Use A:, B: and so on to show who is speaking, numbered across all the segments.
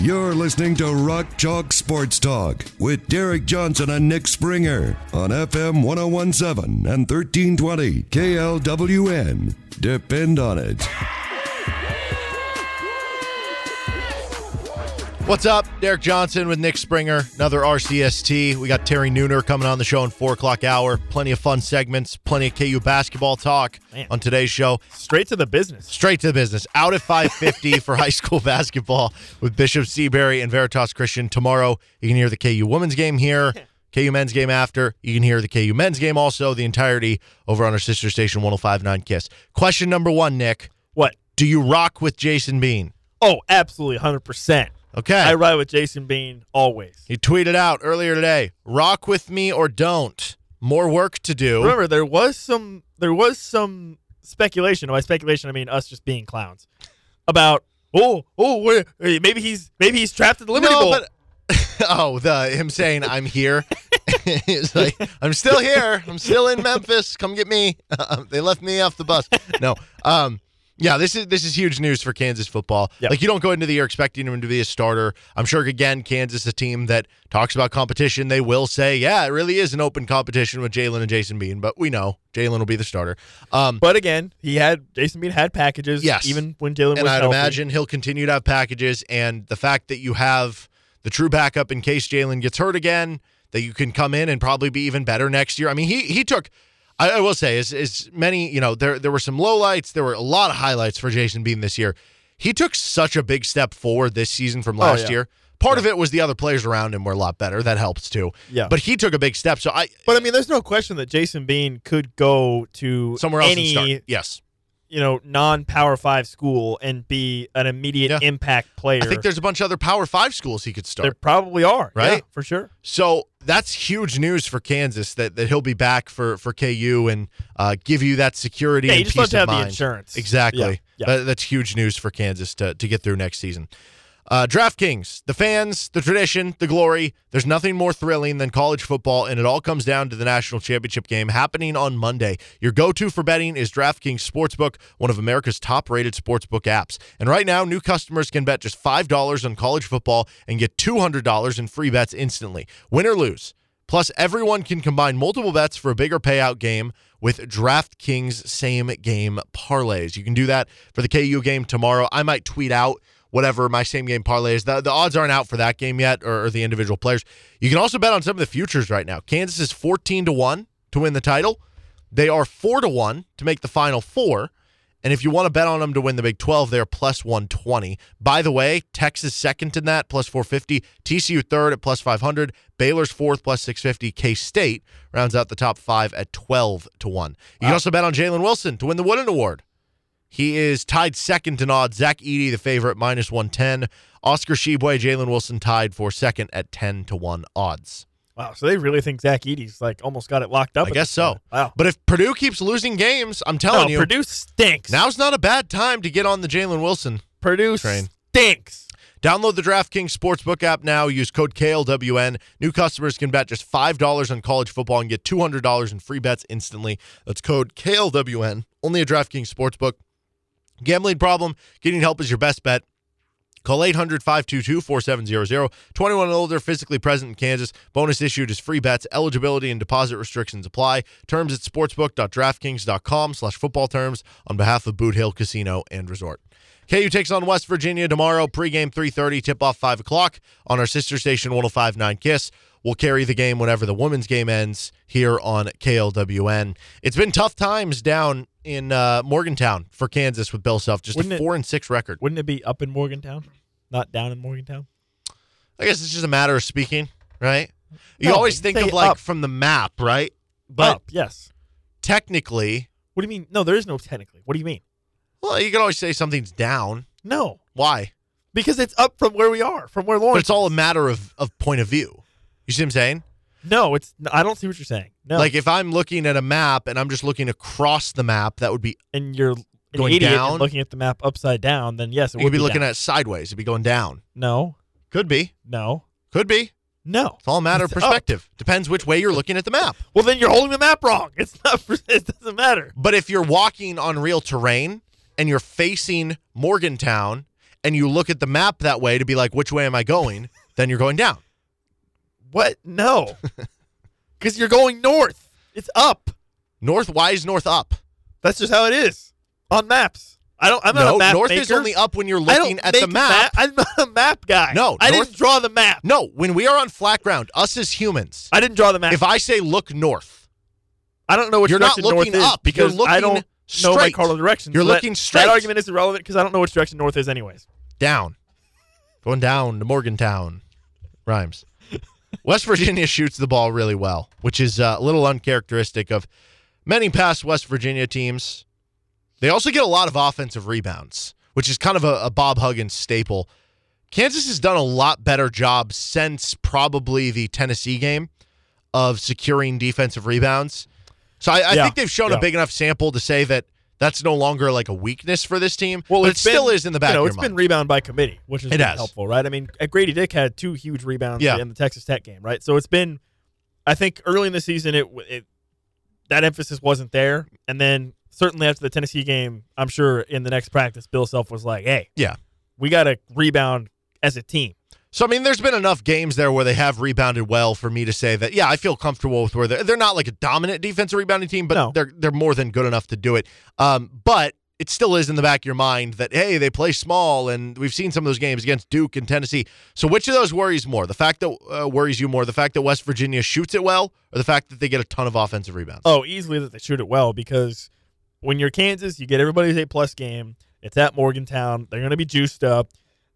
A: You're listening to Rock Chalk Sports Talk with Derek Johnson and Nick Springer on FM 1017 and 1320 KLWN. Depend on it.
B: What's up? Derek Johnson with Nick Springer, another RCST. We got Terry Nooner coming on the show in 4 o'clock hour. Plenty of fun segments, plenty of KU basketball talk
C: Man.
B: on today's show.
C: Straight to the business.
B: Straight to the business. Out at 550 for high school basketball with Bishop Seabury and Veritas Christian. Tomorrow, you can hear the KU women's game here, KU men's game after. You can hear the KU men's game also, the entirety over on our sister station 1059 KISS. Question number one, Nick.
C: What?
B: Do you rock with Jason Bean?
C: Oh, absolutely, hundred percent.
B: Okay.
C: I ride with Jason Bean always.
B: He tweeted out earlier today, rock with me or don't. More work to do.
C: Remember, there was some there was some speculation. By speculation, I mean us just being clowns about. Oh, oh, wait, maybe he's maybe he's trapped in the Liberty
B: no,
C: Bowl.
B: but oh, the him saying I'm here. it's like I'm still here. I'm still in Memphis. Come get me. they left me off the bus. No. Um yeah, this is this is huge news for Kansas football.
C: Yep.
B: Like you don't go into the year expecting him to be a starter. I'm sure again, Kansas, a team that talks about competition, they will say, yeah, it really is an open competition with Jalen and Jason Bean, but we know Jalen will be the starter. Um,
C: but again, he had Jason Bean had packages.
B: Yes.
C: even when Jalen was
B: and I'd
C: healthy.
B: imagine he'll continue to have packages. And the fact that you have the true backup in case Jalen gets hurt again, that you can come in and probably be even better next year. I mean, he he took. I, I will say, as as many, you know, there there were some lowlights, there were a lot of highlights for Jason Bean this year. He took such a big step forward this season from oh, last
C: Oh, yeah.
B: year. Part of it was the other players around him were a lot better. That helps too.
C: Yeah.
B: But he took a big step. So I
C: But I mean, there's no question that Jason Bean could go to
B: somewhere else
C: any
B: and start. Yes.
C: You know non-power five school and be an immediate
B: Yeah.
C: impact player.
B: I think there's a bunch of other Power Five schools he could start.
C: there probably are,
B: Right?
C: Yeah, for sure.
B: So that's huge news for Kansas that, that he'll be back for for KU and uh, give you that security
C: Yeah,
B: and
C: you just
B: peace
C: love to have the insurance.
B: Exactly.
C: Yeah.
B: That- that's huge news for Kansas to to get through next season. Uh, DraftKings, the fans, the tradition, the glory. There's nothing more thrilling than college football, and it all comes down to the national championship game happening on Monday. Your go to for betting is DraftKings Sportsbook, one of America's top rated sportsbook apps. And right now, new customers can bet just $5 on college football and get $200 in free bets instantly. Win or lose. Plus, everyone can combine multiple bets for a bigger payout game with DraftKings same game parlays. You can do that for the KU game tomorrow. I might tweet out whatever my same game parlay is. The, the odds aren't out for that game yet or, or the individual players. You can also bet on some of the futures right now. Kansas is 14 to 1 to win the title. They are 4 to 1 to make the final four. And if you want to bet on them to win the Big 12, they're plus 120. By the way, Texas second in that, plus 450. TCU third at plus 500. Baylor's fourth, plus 650. K State rounds out the top five at 12 to 1. You can also bet on Jalen Wilson to win the Wooden Award. He is tied second in odds. Zach Edey, the favorite, minus 110. Oscar Tshiebwe, Jalen Wilson tied for second at 10 to 1 odds.
C: Wow, so they really think Zach Edey's like almost got it locked up.
B: I guess so.
C: point. Wow.
B: But if Purdue keeps losing games, I'm telling
C: no,
B: you,
C: Purdue stinks.
B: now's not a bad time to get on the Jalen Wilson
C: Purdue
B: train.
C: stinks.
B: Download the DraftKings Sportsbook app now. Use code KLWN. New customers can bet just $5 on college football and get $200 in free bets instantly. That's code KLWN. Only a DraftKings Sportsbook. Gambling problem? Getting help is your best bet. Call 800 522 4700. 21 and older, physically present in Kansas. Bonus issued is free bets. Eligibility and deposit restrictions apply. Terms at sportsbook.draftkings.com slash football terms on behalf of Boot Hill Casino and Resort. KU takes on West Virginia tomorrow. Pregame 3.30, tip-off 5 o'clock on our sister station 105.9 KISS. We'll carry the game whenever the women's game ends here on KLWN. It's been tough times down in uh, Morgantown for Kansas with Bill Self. Just
C: Wouldn't
B: a
C: it-
B: 4 and 6 record.
C: Wouldn't it be up in Morgantown, not down in Morgantown?
B: I guess it's just a matter of speaking, right? You
C: No,
B: always think of like
C: up.
B: from the map, right? But
C: up, yes.
B: technically,
C: What do you mean? No, there is no technically. What do you mean?
B: well, you can always say something's down.
C: No,
B: Why?
C: because it's up from where we are, from where
B: But
C: Lawrence.
B: it's all a matter of, of point of view, You see what I'm saying?
C: No, it's. I don't see what you're saying. No,
B: Like if I'm looking at a map and I'm just looking across the map, that would be
C: and you're
B: Going down?
C: looking at the map upside down, then yes, it would
B: could be looking
C: down.
B: at it sideways. It'd be going down.
C: No,
B: Could be.
C: no,
B: Could be.
C: no.
B: It's all a matter of
C: It's up.
B: perspective. Depends which way you're looking at the map.
C: Well, then you're holding the map wrong. It's not. It doesn't matter.
B: But if you're walking on real terrain and you're facing Morgantown and you look at the map that way to be like, which way am I going? then you're going down.
C: What? No, because you're going north. It's up.
B: North, why is north up?
C: That's just how it is on maps. I don't. I'm not a map
B: north
C: maker.
B: is only up when you're looking at the
C: a
B: map.
C: I'm not a map guy.
B: No,
C: I
B: north-
C: didn't draw the map.
B: No, when we are on flat ground, us as humans,
C: I didn't draw the map.
B: if I say look north,
C: I don't know which
B: You're not looking up.
C: Because I don't know my
B: straight.
C: cardinal directions.
B: You're
C: So that-
B: looking straight.
C: That argument is irrelevant because I don't know which direction north is, anyways.
B: down, going down to Morgantown, rhymes. West Virginia shoots the ball really well, which is uh, a little uncharacteristic of many past West Virginia teams. They also get a lot of offensive rebounds, which is kind of a, a Bob Huggins staple. Kansas has done a lot better job since probably the Tennessee game of securing defensive rebounds. So I, I
C: Yeah,
B: think they've shown
C: yeah.
B: a big enough sample to say that that's no longer like a weakness for this team.
C: Well,
B: it
C: been-
B: still is in the back
C: You know, it's been rebound by committee, which been helpful, right? I mean, uh, Grady Dick had two huge rebounds
B: Yeah.
C: in the Texas Tech game, right? So it's been, I think, early in the season, it, it that emphasis wasn't there, and then certainly after the Tennessee game, I'm sure in the next practice, Bill Self was like, "Hey,
B: Yeah.
C: we got to rebound as a team."
B: So I mean, there's been enough games there where they have rebounded well for me to say that yeah, I feel comfortable with where they're. They're not like a dominant defensive rebounding team, but
C: No.
B: they're they're more than good enough to do it. Um, but it still is in the back of your mind that hey, they play small, and we've seen some of those games against Duke and Tennessee. So which of those worries more? The fact that uh, worries you more, the fact that West Virginia shoots it well, or the fact that they get a ton of offensive rebounds?
C: Oh, easily that they shoot it well because when you're Kansas, you get everybody's A plus game. It's at Morgantown. They're going to be juiced up.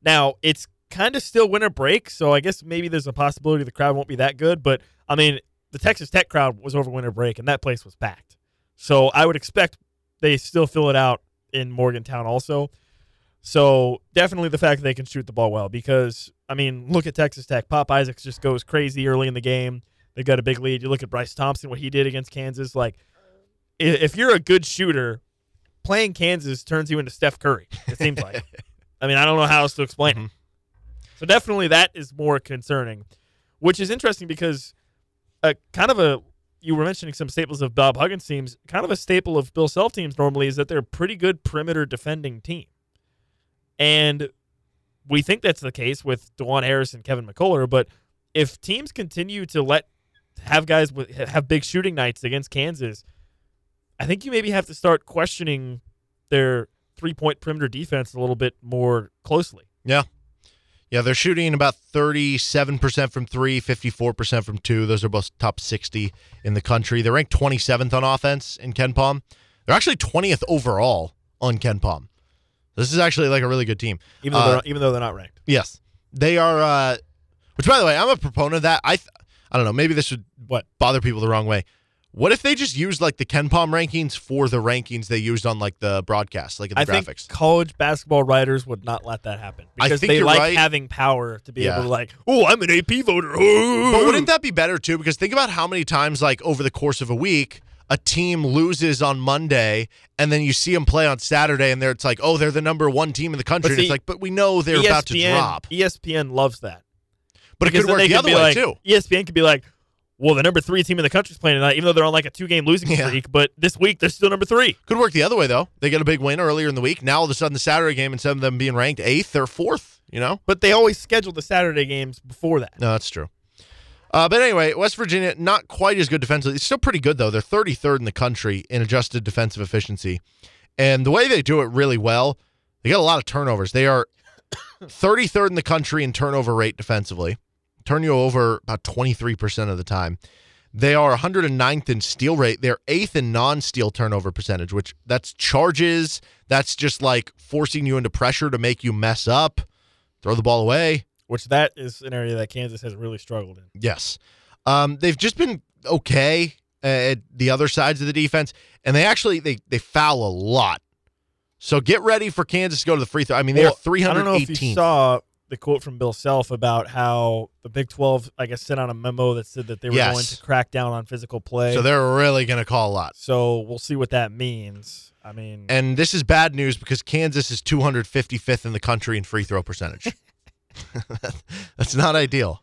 C: Now it's kind of still winter break, so I guess maybe there's a possibility the crowd won't be that good. But I mean, the Texas Tech crowd was over winter break, and that place was packed. So I would expect they still fill it out in Morgantown also. So definitely the fact that they can shoot the ball well because I mean, look at Texas Tech. Pop Isaacs just goes crazy early in the game. They've got a big lead. You look at Bryce Thompson, what he did against Kansas. Like, if you're a good shooter, playing Kansas turns you into Steph Curry. It seems like. I mean, I don't know how else to explain
B: Mhm.
C: So definitely that is more concerning, which is interesting because a kind of a you were mentioning some staples of Bob Huggins teams. Kind of a staple of Bill Self teams normally is that they're a pretty good perimeter defending team, and we think that's the case with Dajuan Harris and Kevin McCullar. But if teams continue to let have guys with have big shooting nights against Kansas, I think you maybe have to start questioning their three point perimeter defense a little bit more closely.
B: Yeah. Yeah, they're shooting about 37% from three, 54% from two. Those are both top 60 in the country. They're ranked 27th on offense in KenPom. They're actually 20th overall on KenPom. This is actually like a really good team.
C: Even though
B: Uh,
C: they're, even though they're not ranked.
B: Yes. They are, uh, which by the way, I'm a proponent of that. I, th- I don't know, maybe this would
C: What?
B: bother people the wrong way. What if they just used like the KenPom rankings for the rankings they used on like the broadcast, like in the
C: I
B: graphics?
C: think college basketball writers would not let that happen
B: I
C: because
B: think
C: they like
B: right.
C: having power to be
B: Yeah.
C: able to like, oh, I'm an AP voter.
B: But wouldn't that be better too? Because think about how many times, like over the course of a week, a team loses on Monday, and then you see them play on Saturday, and they're it's like, oh, they're the number one team in the country. And it's like, but we know they're about to drop.
C: ESPN loves that.
B: But it could work the
C: could
B: other way
C: like,
B: too.
C: ESPN could be like, well, the number three team in the country's playing tonight, even though they're on like a two game losing
B: Yeah.
C: streak. But this week they're still number three.
B: Could work the other way though. They get a big win earlier in the week. Now all of a sudden, the Saturday game, instead of them being ranked eighth, they're fourth. You know?
C: But they always schedule the Saturday games before that.
B: No, that's true. Uh, but anyway, West Virginia not quite as good defensively. It's still pretty good though. They're 33rd in the country in adjusted defensive efficiency, and the way they do it really well, they get a lot of turnovers. They are 33rd in the country in turnover rate defensively, turn you over about 23% of the time. They are 109th in steal rate. They're eighth in non-steal turnover percentage, which that's charges. That's just like forcing you into pressure to make you mess up, throw the ball away.
C: Which that is an area that Kansas has really struggled in.
B: Yes. Um, they've just been okay at the other sides of the defense, and they actually they they foul a lot. So get ready for Kansas to go to the free throw. I mean, they
C: Well,
B: are
C: I don't know if you
B: 318.
C: saw the quote from Bill Self about how the Big 12, I guess, sent out a memo that said that they were
B: Yes.
C: going to crack down on physical play.
B: So they're really going to call a lot.
C: So we'll see what that means. I mean,
B: And this is bad news because Kansas is 255th in the country in free throw percentage. That's not ideal.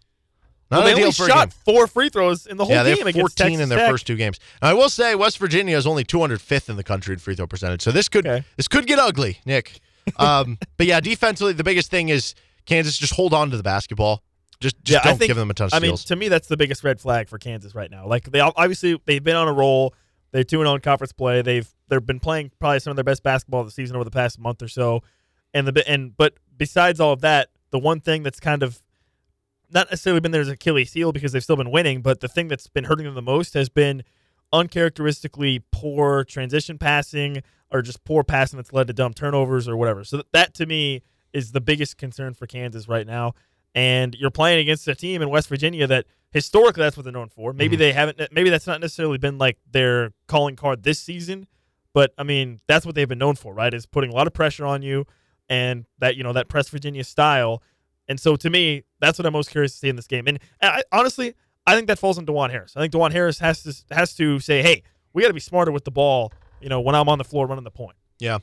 B: Not
C: well, they
B: ideal
C: only
B: for a
C: shot
B: game.
C: four free throws in the whole
B: Yeah, they
C: game
B: have
C: against
B: 14
C: Texas
B: in their
C: Tech.
B: first two games. Now, I will say West Virginia is only 205th in the country in free throw percentage. So this could
C: Okay.
B: this could get ugly, Nick. Um, but yeah, defensively, the biggest thing is Kansas just hold on to the basketball. Just just
C: Yeah,
B: don't
C: think-
B: give them a ton of
C: I mean, to me, that's the biggest red flag for Kansas right now. Like they obviously they've been on a roll. They're two and oh on conference play. They've they've been playing probably some of their best basketball of the season over the past month or so. And the and but besides all of that, the one thing that's kind of not necessarily been their Achilles heel because they've still been winning, but the thing that's been hurting them the most has been uncharacteristically poor transition passing or just poor passing that's led to dumb turnovers or whatever. So that, that to me is the biggest concern for Kansas right now. And you're playing against a team in West Virginia that historically that's what they're known for. Maybe mm-hmm. they haven't. Maybe that's not necessarily been like their calling card this season, but I mean that's what they've been known for, right? Is putting a lot of pressure on you and that you know that press Virginia style. And so to me, that's what I'm most curious to see in this game. And I, honestly, I think that falls on Dajuan Harris. I think Dajuan Harris has to has to say, hey, we got to be smarter with the ball. You know, when I'm on the floor running the point.
B: Yeah.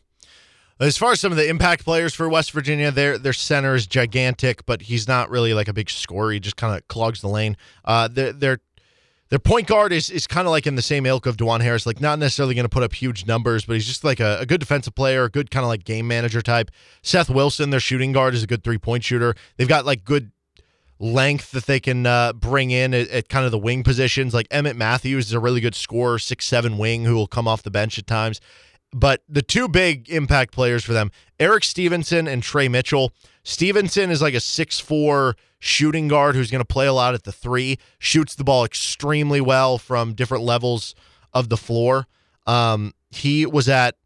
B: As far as some of the impact players for West Virginia, their their center is gigantic, but he's not really like a big scorer. He just kind of clogs the lane. Uh, their their their point guard is is kind of like in the same ilk of Dajuan Harris, like not necessarily going to put up huge numbers, but he's just like a, a good defensive player, a good kind of like game manager type. Seth Wilson, their shooting guard, is a good three point shooter. They've got like good length that they can uh, bring in at, at kind of the wing positions. Like Emmitt Matthews is a really good scorer, six seven wing who will come off the bench at times. But the two big impact players for them, Erik Stevenson and Tre Mitchell. Stevenson is like a six four shooting guard who's going to play a lot at the three, shoots the ball extremely well from different levels of the floor. Um, he was at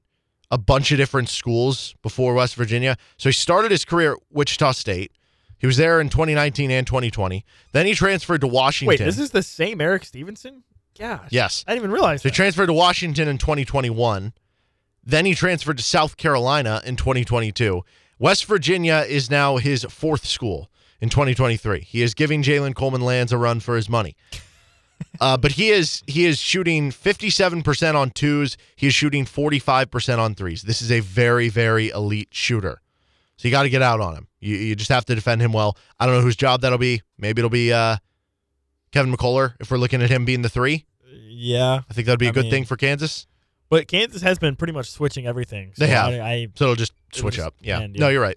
B: a bunch of different schools before West Virginia. So he started his career at Wichita State. He was there in 2019 and 2020. Then he transferred to Washington.
C: Wait, this is the same Erik Stevenson? Yeah.
B: Yes.
C: I didn't even realize
B: So he transferred to Washington in 2021. Then he transferred to South Carolina in 2022. West Virginia is now his fourth school in 2023. He is giving Jalen Coleman Lands a run for his money. Uh, but he is he is shooting 57% on twos. He is shooting 45% on threes. This is a very very elite shooter. So you got to get out on him. You, you just have to defend him well. I don't know whose job that'll be. Maybe it'll be uh, Kevin McCullar if we're looking at him being the three.
C: yeah.
B: I think that'd be a
C: I
B: good
C: mean-
B: thing for Kansas.
C: But Kansas has been pretty much switching everything. So
B: They have.
C: I, I
B: So it'll just
C: It'll
B: switch
C: just
B: up. Yeah.
C: end,
B: No, you're right.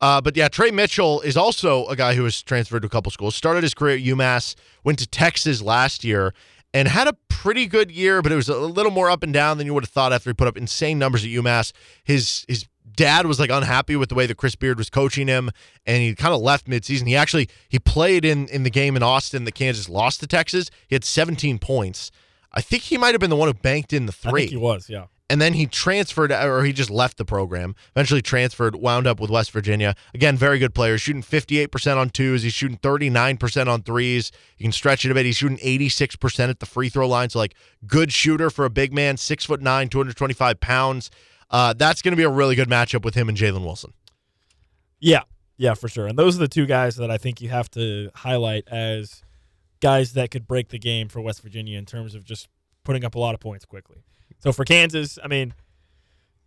B: Uh, but yeah, Tre Mitchell is also a guy who has transferred to a couple schools. Started his career at UMass, went to Texas last year, and had a pretty good year, but it was a little more up and down than you would have thought after he put up insane numbers at UMass. His his dad was like unhappy with the way that Chris Beard was coaching him, and he kind of left midseason. He actually he played in in the game in Austin that Kansas lost to Texas. He had 17 points. I think he might have been the one who banked in the
C: I
B: three.
C: think he was, yeah.
B: and then he transferred or he just left the program. Eventually transferred wound up with west virginia. Again very good player. Shooting 58% on twos. He's shooting 39% on threes. You can stretch it a bit. He's shooting 86% at the free throw line. So like good shooter for a big man. Six foot nine 225 pounds. Uh, that's going to be a really good matchup with him and jalen wilson.
C: Yeah, yeah, for sure. And those are the two guys that I think you have to highlight as guys that could break the game for West Virginia in terms of just putting up a lot of points quickly. So for Kansas, I mean,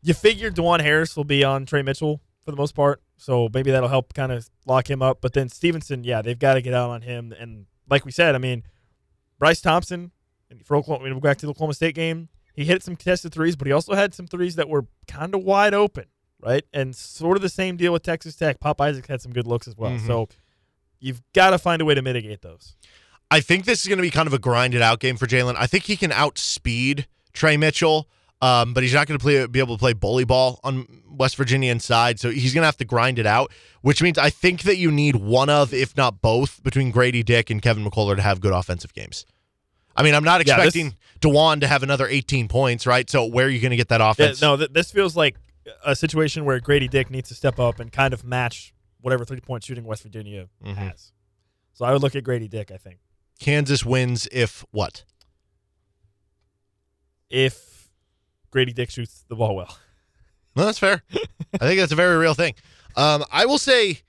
C: you figure Dajuan Harris will be on Tre Mitchell for the most part, so maybe that'll help kind of lock him up. But then Stevenson, yeah, they've got to get out on him. And like we said, I mean, Bryce Thompson and for Oklahoma, we go back to the Oklahoma State game. He hit some contested threes, but he also had some threes that were kind of wide open, right? And sort of the same deal with Texas Tech. Pop Isaac had some good looks as well.
B: Mhm.
C: So you've got to find a way to mitigate those.
B: I think this is going to be kind of a grinded out game for Jalen. I think he can outspeed Tre Mitchell, um, but he's not going to play, be able to play bully ball on West Virginia inside. So he's going to have to grind it out, which means I think that you need one of, if not both, between Grady Dick and Kevin McCullar to have good offensive games. I mean, I'm not
C: Yeah, this-
B: expecting Dajuan to have another 18 points, right? So where are you going to get that
C: Yeah,
B: offense?
C: no, th- this feels like a situation where Grady Dick needs to step up and kind of match whatever three point shooting West Virginia
B: Mhm.
C: has. So I would look at Grady Dick, I think.
B: Kansas wins if what?
C: If Grady Dick shoots the ball well.
B: No, that's fair. I think that's a very real thing. Um, I will say,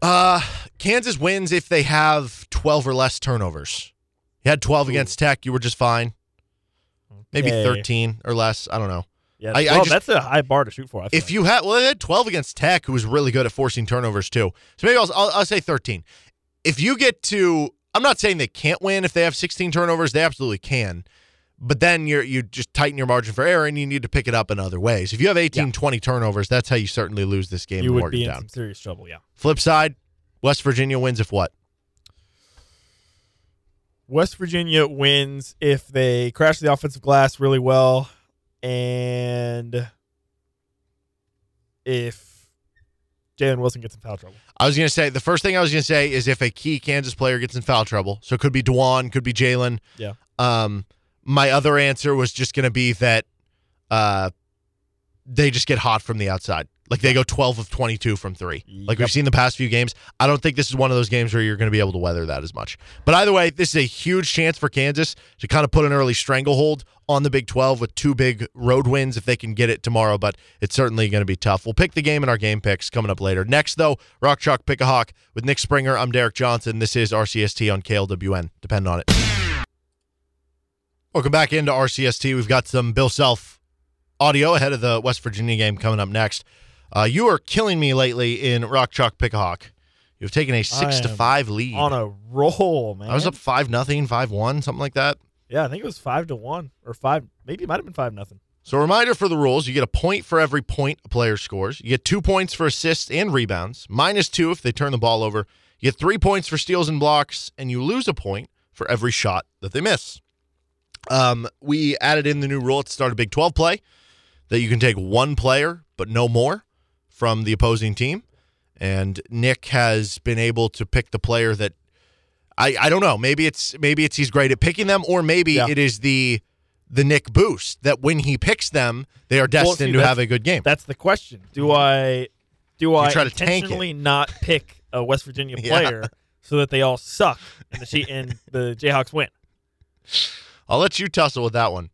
B: Uh, Kansas wins if they have 12 or less turnovers. You had 12 against Tech, you were just fine. Maybe
C: Okay.
B: 13 or less. I don't know.
C: Yeah,
B: I- I
C: well,
B: just-
C: that's a high bar to shoot for. I
B: If
C: like.
B: you had, well, they had 12 against Tech, who was really good at forcing turnovers too. So maybe I'll, I'll, I'll say 13. If you get to, I'm not saying they can't win if they have 16 turnovers. They absolutely can. But then you're you just tighten your margin for error and you need to pick it up in other ways. If you have 18, 20 turnovers, that's how you certainly lose this game
C: you would be in
B: Morgantown.
C: some serious trouble. Yeah.
B: Flip side, West Virginia wins if what?
C: West Virginia wins if they crash the offensive glass really well, and if Jalen Wilson gets in foul trouble.
B: I was going to say the first thing I was going to say is if a key Kansas player gets in foul trouble, so it could be Dajuan, could be Jalen.
C: Yeah.
B: Um, my other answer was just going to be that uh, they just get hot from the outside. Like they go 12 of 22 from three. Like we've seen the past few games. I don't think this is one of those games where you're going to be able to weather that as much. But either way, this is a huge chance for Kansas to kind of put an early stranglehold on the Big 12 with two big road wins if they can get it tomorrow. But it's certainly going to be tough. We'll pick the game in our game picks coming up later. Next, though, Rock Chalk Pick a Hawk with Nick Springer. I'm Derek Johnson. This is RCST on KLWN. Depend on it. Welcome back into RCST. We've got some Bill Self audio ahead of the West Virginia game coming up next. Uh, you are killing me lately in Rock Chalk Pick a Hawk. You've taken a six to five lead.
C: On a roll, man.
B: I was up five nothing, five one, something like that.
C: Yeah, I think it was five to one or five. Maybe it might have been five nothing.
B: So, a reminder for the rules: you get a point for every point a player scores. You get two points for assists and rebounds, minus two if they turn the ball over. You get three points for steals and blocks, and you lose a point for every shot that they miss. Um, we added in the new rule at the start of Big 12 play that you can take one player, but no more from the opposing team. And Nick has been able to pick the player that I, I don't know. Maybe it's maybe it's he's great at picking them, or maybe
C: Yeah.
B: it is the the Nick boost that when he picks them, they are destined
C: see,
B: to have a good game.
C: That's the question. Do I do I
B: try to
C: intentionally not pick a West Virginia
B: Yeah.
C: player so that they all suck and the and the Jayhawks win?
B: I'll let you tussle with that one.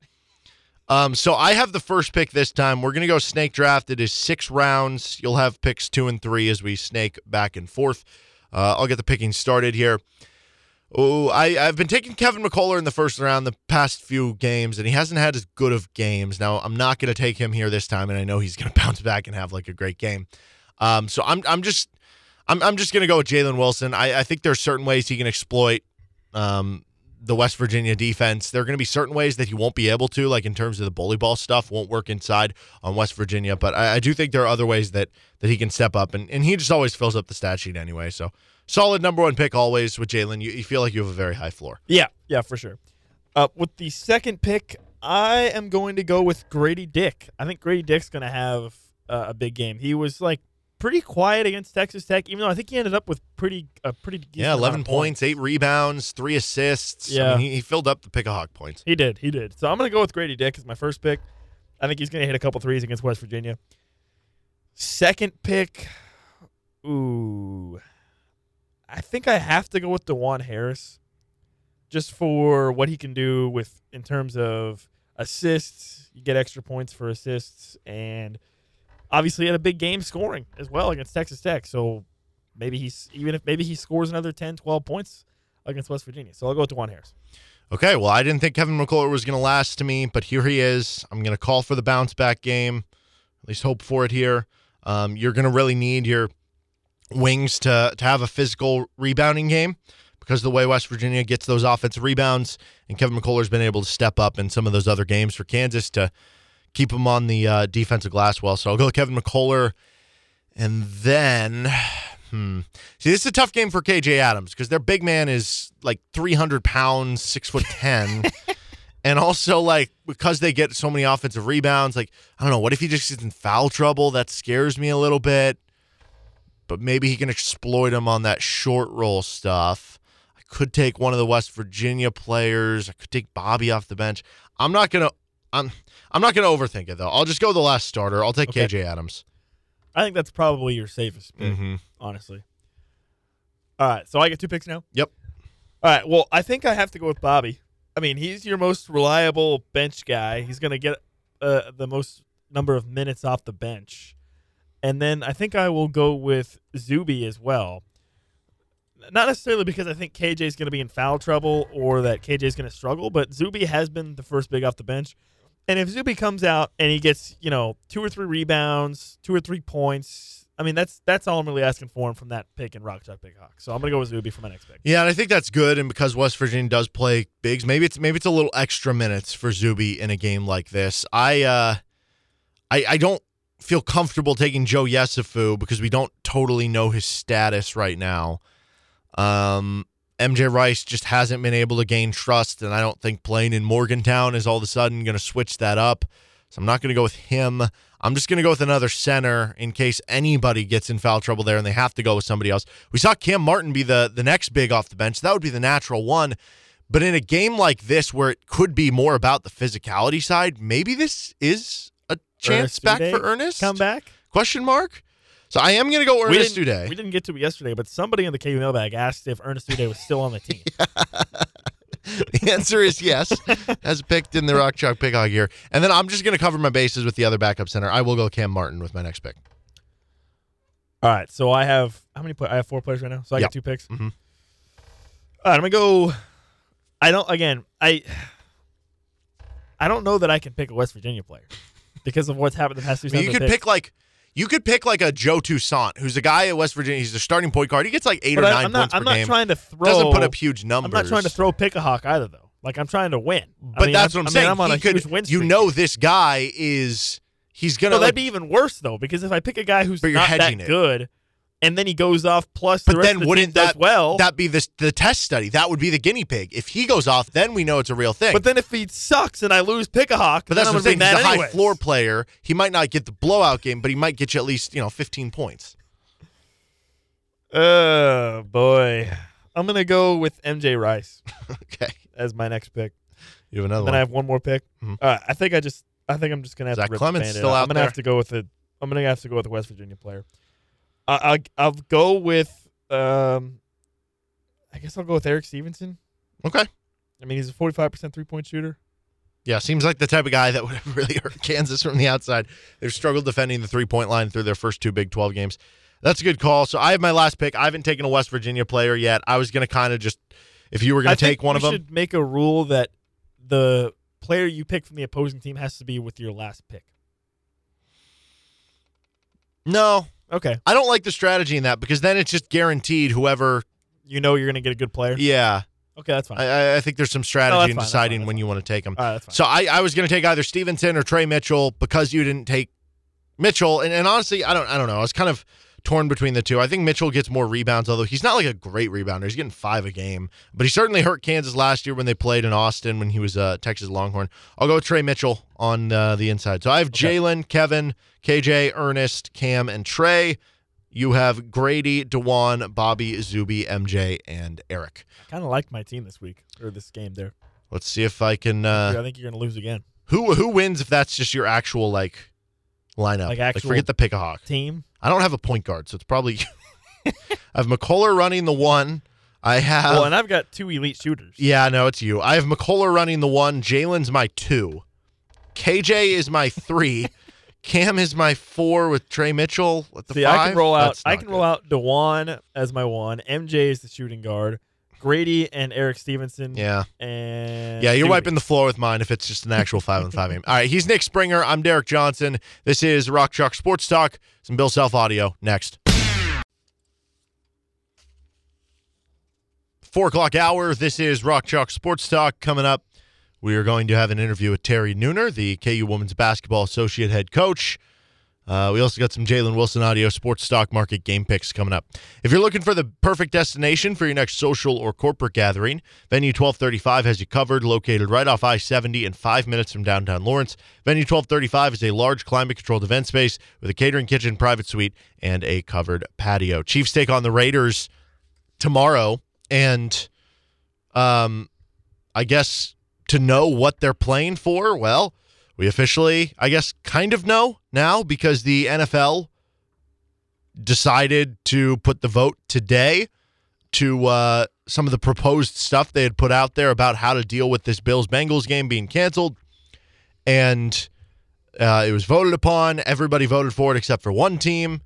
B: Um, so I have the first pick this time. We're gonna go snake draft. It is six rounds. You'll have picks two and three as we snake back and forth. Uh, I'll get the picking started here. Oh, I've been taking Kevin McCullar in the first round the past few games, and he hasn't had as good of games. Now I'm not going to take him here this time, and I know he's going to bounce back and have like a great game. Um, so I'm I'm just I'm I'm just going to go with Jalen Wilson. I, I think there's certain ways he can exploit um, the West Virginia defense. There are going to be certain ways that he won't be able to, like in terms of the bully ball stuff, won't work inside on West Virginia. But I, I do think there are other ways that that he can step up, and, and he just always fills up the stat sheet anyway. So solid number one pick always with Jalen. You, you feel like you have a very high floor.
C: Yeah, yeah, for sure. Uh, with the second pick, I am going to go with Grady Dick. I think Grady Dick's going to have uh, a big game. He was like pretty quiet against Texas Tech, even though I think he ended up with pretty a pretty
B: Yeah, eleven
C: of
B: points, eight rebounds, three assists. I
C: Yeah.
B: mean, he, he filled up the pick a hawk points.
C: He did, he did. So I'm going to go with Grady Dick as my first pick. I think he's going to hit a couple threes against West Virginia. Second pick, ooh, I think I have to go with Dajuan Harris, just for what he can do with in terms of assists. You get extra points for assists, and obviously had a big game scoring as well against Texas Tech. So maybe he's even if maybe he scores another 10, 12 points against West Virginia. So I'll go with Dajuan Harris.
B: Okay, well, I didn't think Kevin McCullar was going to last to me, but here he is. I'm going to call for the bounce back game, at least hope for it here. Um, you're going to really need your wings to, to have a physical rebounding game because of the way West Virginia gets those offensive rebounds, and Kevin McCullar's been able to step up in some of those other games for Kansas to keep him on the uh, defensive glass well. So I'll go with Kevin McCullar, and then. Hmm. See, this is a tough game for KJ Adams because their big man is like 300 pounds, six foot 10. and also, like, because they get so many offensive rebounds, like, I don't know, what if he just gets in foul trouble? That scares me a little bit. But maybe he can exploit him on that short roll stuff. I could take one of the West Virginia players. I could take Bobby off the bench. I'm not gonna. I'm. I'm not gonna overthink it though. I'll just go the last starter. I'll take
C: Okay.
B: KJ Adams.
C: I think that's probably your safest pick,
B: Mm-hmm.
C: honestly. All right, so I get two picks now.
B: Yep.
C: All right, well, I think I have to go with Bobby. I mean, he's your most reliable bench guy. He's going to get uh, the most number of minutes off the bench, and then I think I will go with Zuby as well. not necessarily because I think KJ is going to be in foul trouble or that KJ is going to struggle, but Zuby has been the first big off the bench. And if Zuby comes out and he gets, you know, two or three rebounds, two or three points, I mean, that's that's all I'm really asking for him from that pick in Rock Chalk Big Hawk. So I'm gonna go with Zuby for my next pick.
B: Yeah, and I think that's good. And because West Virginia does play bigs, maybe it's maybe it's a little extra minutes for Zuby in a game like this. I uh, I I don't feel comfortable taking Joe Yesufu because we don't totally know his status right now. Um, MJ Rice just hasn't been able to gain trust, and I don't think playing in Morgantown is all of a sudden going to switch that up. So I'm not going to go with him. I'm just going to go with another center in case anybody gets in foul trouble there and they have to go with somebody else. We saw Cam Martin be the the next big off the bench. That would be the natural one. But in a game like this where it could be more about the physicality side, maybe this is a chance
C: Ernest
B: back for Ernest?
C: Come back.
B: Question mark? So I am going to go
C: We
B: Ernest
C: didn't,
B: Udeh.
C: we didn't get to it yesterday, but somebody in the KU mailbag asked if Ernest Udeh was still on the team.
B: The answer is yes, as picked in the Rock Chalk Pick Hog here. And then I'm just going to cover my bases with the other backup center. I will go Cam Martin with my next pick.
C: All right, so I have how many? Play- I have four players right now, so I
B: Yep.
C: got two picks.
B: Mhm.
C: All right, I'm gonna go. I don't. Again, I. I don't know that I can pick a West Virginia player because of what's happened the past two
B: I mean, you could pick like you could pick like a Joe Toussaint, who's a guy at West Virginia. He's a starting point guard. He gets like eight
C: but
B: or
C: I,
B: 9
C: I'm not.
B: points
C: I'm
B: per
C: not trying to throw.
B: Doesn't put up huge numbers.
C: I'm not trying to throw pick a hawk either, though. Like I'm trying to win. I
B: But
C: mean,
B: that's
C: I'm,
B: what I'm
C: I mean,
B: saying.
C: I'm on
B: He
C: a
B: could-
C: huge win
B: you know, this guy is he's gonna.
C: No,
B: like,
C: that'd be even worse though, because if I pick a guy who's
B: But you're
C: not
B: hedging
C: that
B: it.
C: good, and then he goes off plus the
B: but
C: rest
B: then
C: of the
B: wouldn't that
C: well?
B: that be the the test study? That would be the guinea pig. If he goes off, then we know it's a real thing.
C: but then if he sucks and I lose pick a hawk,
B: But that's
C: I'm
B: I'm saying.
C: gonna
B: He's a high floor player. He might not get the blowout game, but he might get you at least you know 15 points.
C: Oh boy, I'm gonna go with MJ Rice
B: okay,
C: as my next pick.
B: you have another one.
C: then
B: one.
C: I have one more pick.
B: Mhm.
C: All right, I think I just I think I'm just gonna have
B: Zach
C: to rip
B: Clemence
C: the
B: still
C: off.
B: out
C: I'm gonna
B: there.
C: have to go with it. I'm gonna have to go with a West Virginia player. I, I I'll go with um, I guess I'll go with Erik Stevenson.
B: okay.
C: I mean, he's a 45 percent three point shooter.
B: Yeah, seems like the type of guy that would have really hurt Kansas from the outside. They've struggled defending the three point line through their first two Big 12 games. That's a good call. So I have my last pick. I haven't taken a West Virginia player yet. I was going to kind of just, if you were going to take one of them,
C: should make a rule that the player you pick from the opposing team has to be with your last pick.
B: no,
C: Okay,
B: I don't like the strategy in that because then it's just guaranteed whoever.
C: you know you're gonna get a good player.
B: Yeah,
C: Okay, that's fine.
B: I- I, think there's some strategy
C: No, that's
B: in
C: fine, that's
B: deciding
C: fine,
B: when you want to take them.
C: All right, that's fine.
B: So I, I was going to take either Stevenson or Tre Mitchell because you didn't take Mitchell, and, and honestly, I don't I don't know. I was kind of torn between the two. I think Mitchell gets more rebounds, although he's not like a great rebounder. He's getting five a game, but he certainly hurt Kansas last year when they played in Austin when he was a Texas Longhorn. I'll go with Tre Mitchell on uh, the inside. So I have
C: Okay.
B: Jalen, Kevin, KJ, Ernest, Cam, and Trey. You have Grady, Dajuan, Bobby, Zuby, MJ, and Erik.
C: I kind of liked my team this week or this game there.
B: Let's see if I can. Uh,
C: I think you're gonna lose again.
B: Who who wins if that's just your actual like lineup?
C: Like actual-
B: forget the pick a hawk.
C: Team.
B: I don't have a point guard, so it's probably I have McCullar running the one. I have
C: well, and I've got two elite shooters.
B: yeah, no, it's you. I have McCullar running the one. Jalen's my two. KJ is my three. Cam is my four with Tre Mitchell at the
C: See,
B: five.
C: I can roll out. I can
B: good.
C: roll out Dajuan as my one. MJ is the shooting guard. Grady and Erik Stevenson.
B: Yeah,
C: And
B: yeah, you're
C: Zuby.
B: wiping the floor with mine if it's just an actual five on five game. All right, he's Nick Springer. I'm Derek Johnson. This is Rock Chalk Sports Talk. Some Bill Self audio next. Four o'clock hour. This is Rock Chalk Sports Talk coming up. We are going to have an interview with Terry Nooner, the KU Women's Basketball Associate Head Coach. Uh, we also got some Jalen Wilson audio sports stock market game picks coming up. If you're looking for the perfect destination for your next social or corporate gathering, Venue 1235 has you covered, located right off I 70 and five minutes from downtown Lawrence. Venue 1235 is a large climate controlled event space with a catering kitchen, private suite, and a covered patio. Chiefs take on the Raiders tomorrow, and um, I guess to know what they're playing for, well, we officially, I guess, kind of know now because the NFL decided to put the vote today to uh, some of the proposed stuff they had put out there about how to deal with this Bills Bengals game being canceled. And uh, it was voted upon. Everybody voted for it except for one team.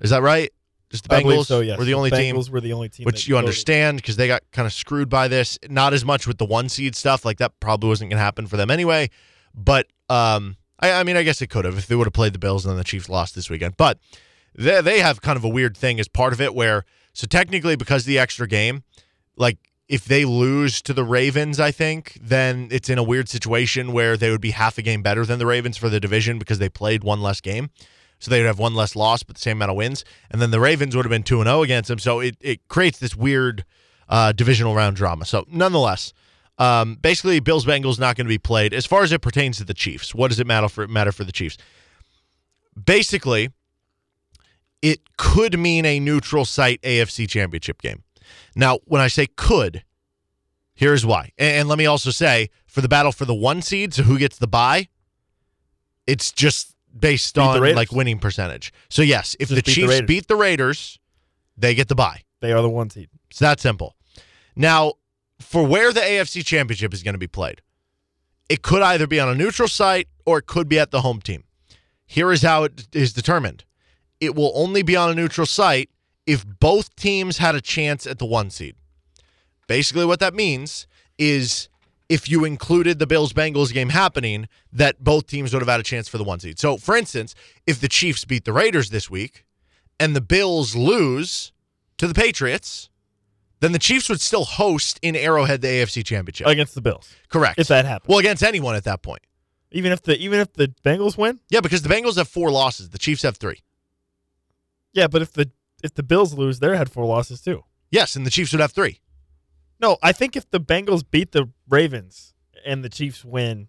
B: Is that right? Just the Bengals
C: so, yes.
B: were the only team,
C: Bengals were the only team.
B: which you
C: voted.
B: understand because they got kind of screwed by this. Not as much with the one seed stuff, like that probably wasn't going to happen for them anyway. But um, I, I mean, I guess it could have if they would have played the Bills and then the Chiefs lost this weekend. But they they have kind of a weird thing as part of it where so technically because of the extra game, like if they lose to the Ravens, I think then it's in a weird situation where they would be half a game better than the Ravens for the division because they played one less game. So they would have one less loss, but the same amount of wins. And then the Ravens would have been 2 0 against them. So it, it creates this weird uh, divisional round drama. So nonetheless, um, basically, Bills Bengals not going to be played. As far as it pertains to the Chiefs, what does it matter for matter for the Chiefs? Basically, it could mean a neutral site AFC championship game. Now, when I say could, here's why. And, and let me also say for the battle for the one seed, so who gets the bye, it's just based on like winning percentage. So yes, if
C: Just
B: the
C: beat the
B: Chiefs
C: Raiders.
B: beat the Raiders, they get the bye.
C: They are the one seed.
B: It's that simple. Now, for where the AFC championship is going to be played, it could either be on a neutral site or it could be at the home team. Here is how it is determined it will only be on a neutral site if both teams had a chance at the one seed. Basically, what that means is if you included the Bills Bengals game happening, that both teams would have had a chance for the one seed. So, for instance, if the Chiefs beat the Raiders this week and the Bills lose to the Patriots, then the Chiefs would still host in Arrowhead the AFC Championship.
C: against the Bills.
B: Correct.
C: If that happens,
B: well, against anyone at that point.
C: even if the even if the Bengals win,
B: Yeah, because the Bengals have four losses. The Chiefs have three.
C: yeah. But if the if the Bills lose, they had four losses too.
B: Yes, and the Chiefs would have three.
C: No, I think if the Bengals beat the Ravens and the Chiefs win,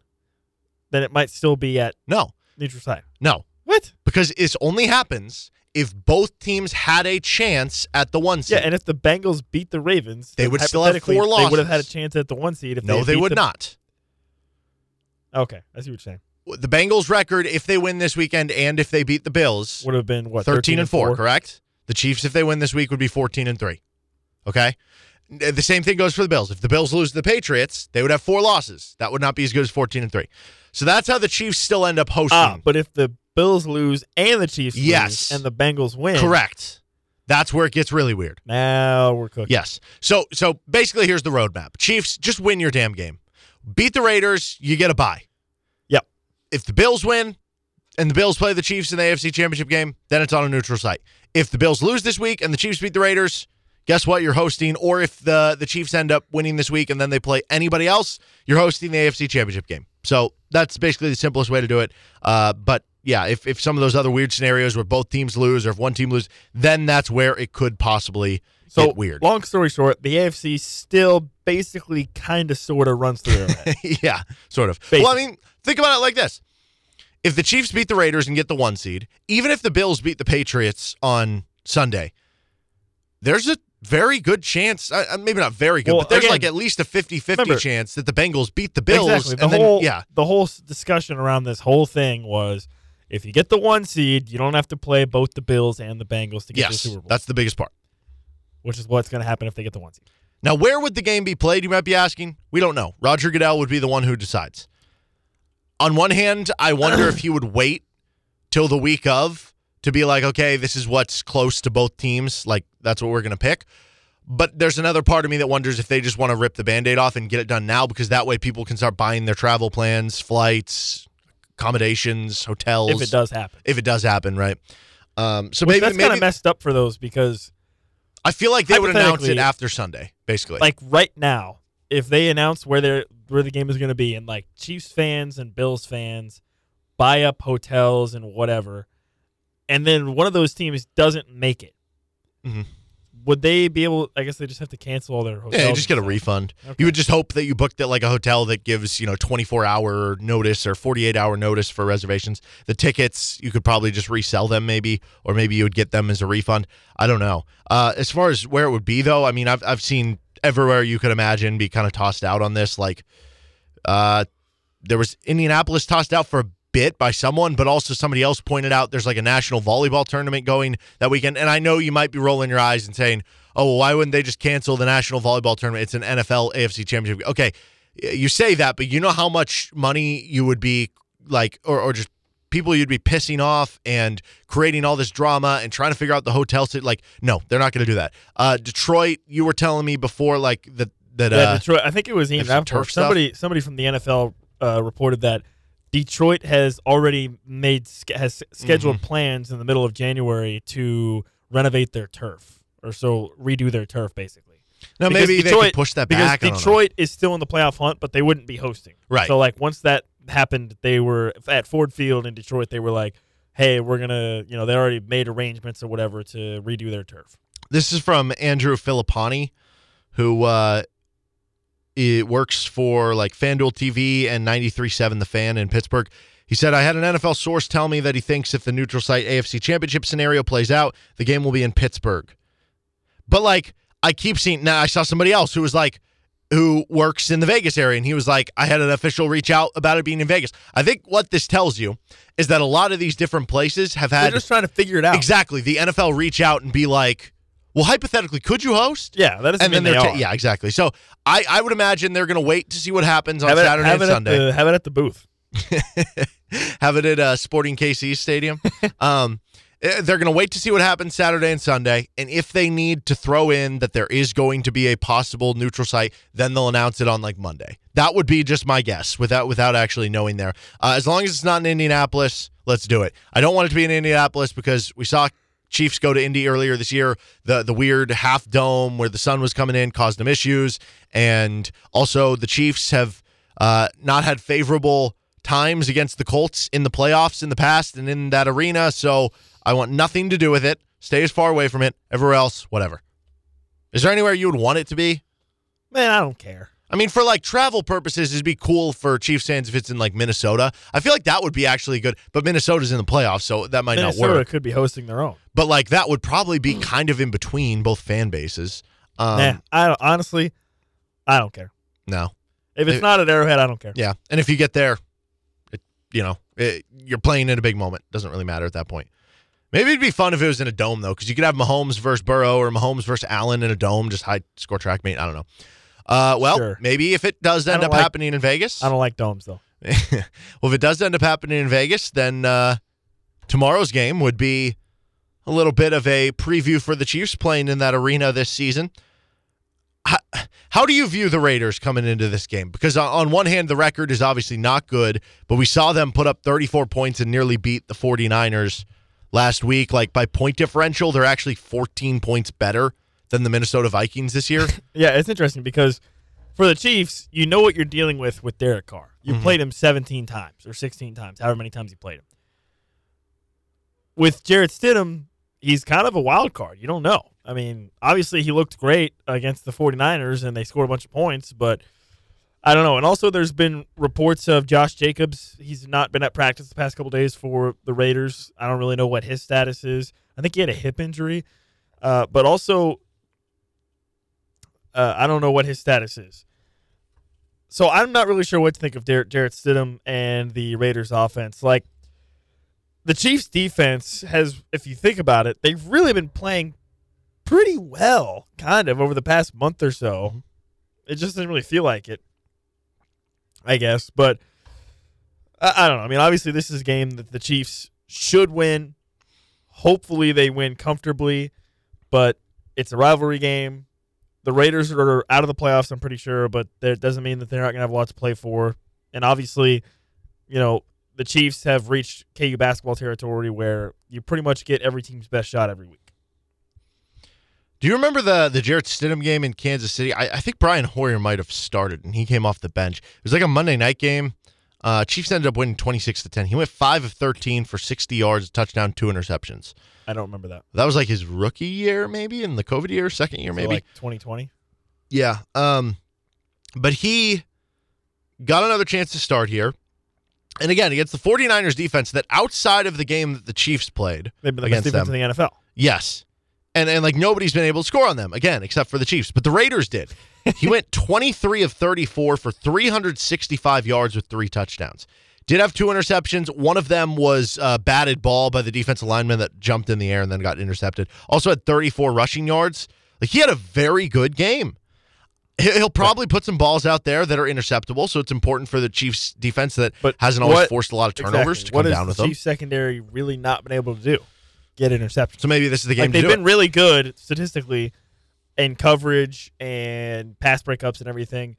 C: then it might still be at
B: No,
C: neutral site.
B: no,
C: What?
B: because this only happens if both teams had a chance at the one seed.
C: Yeah, and if the Bengals beat the Ravens,
B: They would still have four
C: They would have had a chance at the one seed. If
B: no, they
C: beat
B: would
C: the-
B: not.
C: Okay, I see what you're saying.
B: The Bengals' record, if they win this weekend and if they beat the Bills,
C: Would have been what
B: 13 and 4, correct? The Chiefs, if they win this week, would be 14 and 3. Okay? The same thing goes for the Bills. If the Bills lose to the Patriots, they would have four losses. That would not be as good as 14 and 3. So that's how the Chiefs still end up hosting.
C: Ah, but if the Bills lose and the Chiefs
B: Yes.
C: lose and the Bengals win,
B: Correct. That's where it gets really weird.
C: Now we're cooking.
B: Yes. So so basically here's the roadmap. Chiefs, just win your damn game. Beat the Raiders, you get a bye.
C: Yep.
B: If the Bills win and the Bills play the Chiefs in the AFC Championship game, then it's on a neutral site. If the Bills lose this week and the Chiefs beat the Raiders, guess what? You're hosting. Or if the the Chiefs end up winning this week and then they play anybody else, you're hosting the AFC Championship game. So that's basically the simplest way to do it. Uh, but yeah, if if some of those other weird scenarios where both teams lose or if one team loses, then that's where it could possibly
C: So
B: get weird.
C: Long story short, the AFC still basically kind of sort of runs through head.
B: yeah, sort of. Well, I mean, think about it like this: if the Chiefs beat the Raiders and get the one seed, even if the Bills beat the Patriots on Sunday, there's a very good chance. Uh, uh, maybe not very good,
C: Well,
B: but there's
C: again,
B: like at least a 50-50
C: remember-
B: chance that the Bengals beat the Bills.
C: exactly. The
B: and then,
C: whole
B: yeah,
C: the whole discussion around this whole thing was if you get the one seed, you don't have to play both the Bills and the Bengals to get to the Super Bowl,
B: that's the biggest part.
C: which is what's going to happen if they get the one seed.
B: Now, where would the game be played? You might be asking. We don't know. Roger Goodell would be the one who decides. On one hand, I wonder if he would wait till the week of to be like, okay, this is what's close to both teams. Like, that's what we're going to pick. But there's another part of me that wonders if they just want to rip the band aid off and get it done now because that way people can start buying their travel plans, flights, accommodations, hotels.
C: If it does happen,
B: If it does happen, right? Um, so
C: Which
B: maybe,
C: that's kind of messed up for those because
B: I feel like they would announce it after Sunday, basically.
C: like right now, if they announce where they're where the game is going to be, and like Chiefs fans and Bills fans buy up hotels and whatever, and then one of those teams doesn't make it,
B: Mhm.
C: Would they be able? I guess they just have to cancel all their hotels.
B: Yeah, you just get a refund.
C: Okay.
B: You would just hope that you booked at like a hotel that gives, you know, 24 hour notice or 48 hour notice for reservations. The tickets, you could probably just resell them maybe, or maybe you would get them as a refund. I don't know. Uh, as far as where it would be though, I mean, I've, I've seen everywhere you could imagine be kind of tossed out on this. Like, uh, there was Indianapolis tossed out for a bit by someone, but also somebody else pointed out there's like a national volleyball tournament going that weekend. And I know you might be rolling your eyes and saying, oh, well, why wouldn't they just cancel the national volleyball tournament? It's an NFL AFC championship. Okay, you say that, but you know how much money you would be like, or, or just people you'd be pissing off and creating all this drama and trying to figure out the hotel sit like no, they're not going to do that. Uh Detroit, you were telling me before like that that
C: Yeah,
B: uh
C: Detroit. I think it was Ian
B: some
C: Rappaport.
B: turf stuff?
C: Somebody, somebody from the NFL uh, reported that Detroit has already made has scheduled
B: Mm-hmm.
C: plans in the middle of January to renovate their turf, or so redo their turf, basically.
B: no
C: Because
B: maybe they
C: Detroit-
B: could push that
C: because
B: back. I.
C: Detroit is still in the playoff hunt, but they wouldn't be hosting.
B: Right.
C: So like once that happened, they were at Ford Field in Detroit. They were like, "Hey, we're gonna," you know, they already made arrangements or whatever to redo their turf.
B: This is from Andrew Fillipponi, who uh, it works for like FanDuel TV and 93.7 The Fan in Pittsburgh. He said, I had an NFL source tell me that he thinks if the neutral site AFC championship scenario plays out, the game will be in Pittsburgh. But like, I keep seeing, now I saw somebody else who was like, who works in the Vegas area, and he was like, I had an official reach out about it being in Vegas. I think what this tells you is that a lot of these different places have
C: They're
B: had
C: just trying to figure it out.
B: exactly the NFL reach out and be like, well, hypothetically, could you host?
C: Yeah, that doesn't
B: and then
C: mean
B: they're
C: they
B: ta- yeah, exactly. So I, I would imagine they're going to wait to see what happens on
C: have it,
B: Saturday
C: have
B: and
C: it
B: Sunday.
C: The, have it at the booth.
B: have it at uh, Sporting KC Stadium. um, eh, they're going to wait to see what happens Saturday and Sunday, and if they need to throw in that there is going to be a possible neutral site, then they'll announce it on like Monday. That would be just my guess, without without actually knowing there. Uh, as long as it's not in Indianapolis, let's do it. I don't want it to be in Indianapolis because we saw Chiefs go to Indy earlier this year. The the weird half dome where the sun was coming in caused them issues, and also the Chiefs have uh, not had favorable times against the Colts in the playoffs in the past and in that arena. So I want nothing to do with it. Stay as far away from it. Everywhere else, whatever. Is there anywhere you would want it to be?
C: Man, I don't care.
B: I mean, for like travel purposes, it'd be cool for Chiefs fans if it's in like Minnesota. I feel like that would be actually good, but Minnesota's in the playoffs, so that might
C: Minnesota
B: not work.
C: could be hosting their own.
B: But like that would probably be kind of in between both fan bases. Um,
C: nah, I don't, honestly, I don't care.
B: No,
C: If it's
B: It-
C: not at Arrowhead, I don't care.
B: yeah, and if you get there, it, you know, it, you're playing in a big moment. Doesn't really matter at that point. Maybe it'd be fun if it was in a dome though, because you could have Mahomes versus Burrow or Mahomes versus Allen in a dome, just high score track mate. I don't know. Uh, well,
C: Sure.
B: maybe if it does end up
C: like-
B: happening in Vegas,
C: I don't like domes though.
B: well, if it does end up happening in Vegas, then uh, tomorrow's game would be a little bit of a preview for the Chiefs playing in that arena this season. How, how do you view the Raiders coming into this game? Because on, on one hand, the record is obviously not good, but we saw them put up 34 points and nearly beat the 49ers last week. Like by point differential, they're actually 14 points better than the Minnesota Vikings this year.
C: Yeah, it's interesting because for the Chiefs, you know what you're dealing with with Derek Carr. You
B: Mhm.
C: played him 17 times or 16 times, however many times you played him. With Jarrett Stidham, he's kind of a wild card. You don't know. I mean, obviously he looked great against the 49ers and they scored a bunch of points, but I don't know. And also there's been reports of Josh Jacobs. He's not been at practice the past couple days for the Raiders. I don't really know what his status is. I think he had a hip injury. Uh, but also uh, I don't know what his status is. So I'm not really sure what to think of Dar- Jarrett Stidham and the Raiders offense. Like the Chiefs defense has, if you think about it, they've really been playing pretty well, kind of over the past month or so. It just doesn't really feel like it, I guess. But I, I don't know. I mean, obviously, this is a game that the Chiefs should win. Hopefully, they win comfortably, but it's a rivalry game the Raiders are out of the playoffs, I'm pretty sure, but that doesn't mean that they're not going to have a lot to play for. And obviously, you know, the Chiefs have reached KU basketball territory where you pretty much get every team's best shot every week.
B: Do you remember the the Jarrett Stidham game in Kansas City? I, I think Brian Hoyer might have started, and he came off the bench. It was like a Monday night game. Uh, Chiefs ended up winning twenty six to ten. He went five of thirteen for sixty yards, a touchdown, two interceptions.
C: I don't remember that.
B: That was like his rookie year, maybe in the COVID year, second year,
C: So,
B: maybe.
C: like 2020.
B: Yeah. Um, but he got another chance to start here. And again, against the 49ers defense that outside of the game that the Chiefs played,
C: They've been the best defense
B: them.
C: in the NFL.
B: yes. And and like nobody's been able to score on them again except for the Chiefs, but the Raiders did. He went 23 of 34 for 365 yards with three touchdowns. Did have two interceptions. One of them was uh, batted ball by the defensive lineman that jumped in the air and then got intercepted. Also had 34 rushing yards. Like he had a very good game. He- He'll probably put some balls out there that are interceptable, so it's important for the Chiefs defense that
C: But
B: hasn't always
C: what-
B: forced a lot of turnovers
C: Exactly.
B: to come down
C: the
B: with them.
C: Chiefs secondary really not been able to do? Get interceptions.
B: So maybe this is the game
C: like they've been
B: it.
C: really good statistically in coverage and pass breakups and everything,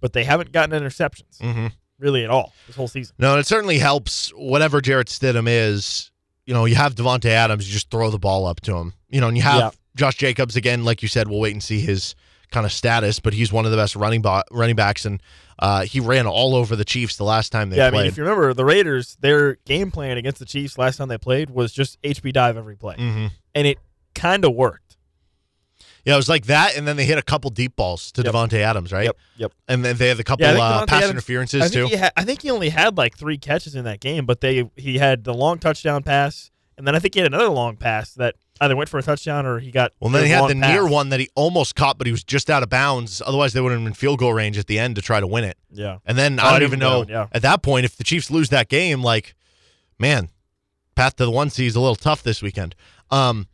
C: but they haven't gotten interceptions
B: hmm
C: really at all this whole season.
B: No, and it certainly helps. Whatever Jarrett Stidham is, you know, you have Davante Adams, you just throw the ball up to him. You know, and you have
C: Yeah.
B: Josh Jacobs again. Like you said, we'll wait and see his kind of status, but he's one of the best running ba- running backs, and uh, he ran all over the Chiefs the last time they played.
C: yeah, I mean, if you remember, the Raiders, their game plan against the Chiefs last time they played was just HB dive every play,
B: hmm
C: and it kind of worked.
B: Yeah, it was like that, and then they hit a couple deep balls to
C: Yep.
B: Davante Adams, right?
C: Yep, yep.
B: And then they had a couple
C: Yeah,
B: uh, pass
C: Adams-
B: interferences
C: I think
B: too.
C: he had, I think he only had like three catches in that game, but they he had the long touchdown pass, and then I think he had another long pass that either went for a touchdown or he got.
B: Well, then he had the near one that he almost caught, but he was just out of bounds. Otherwise, they would have been field goal range at the end to try to win it.
C: Yeah,
B: And then
C: Oh,
B: I don't even know
C: know, yeah.
B: at that point if the Chiefs lose that game, like, man, path to the one seed is a little tough this weekend. Um,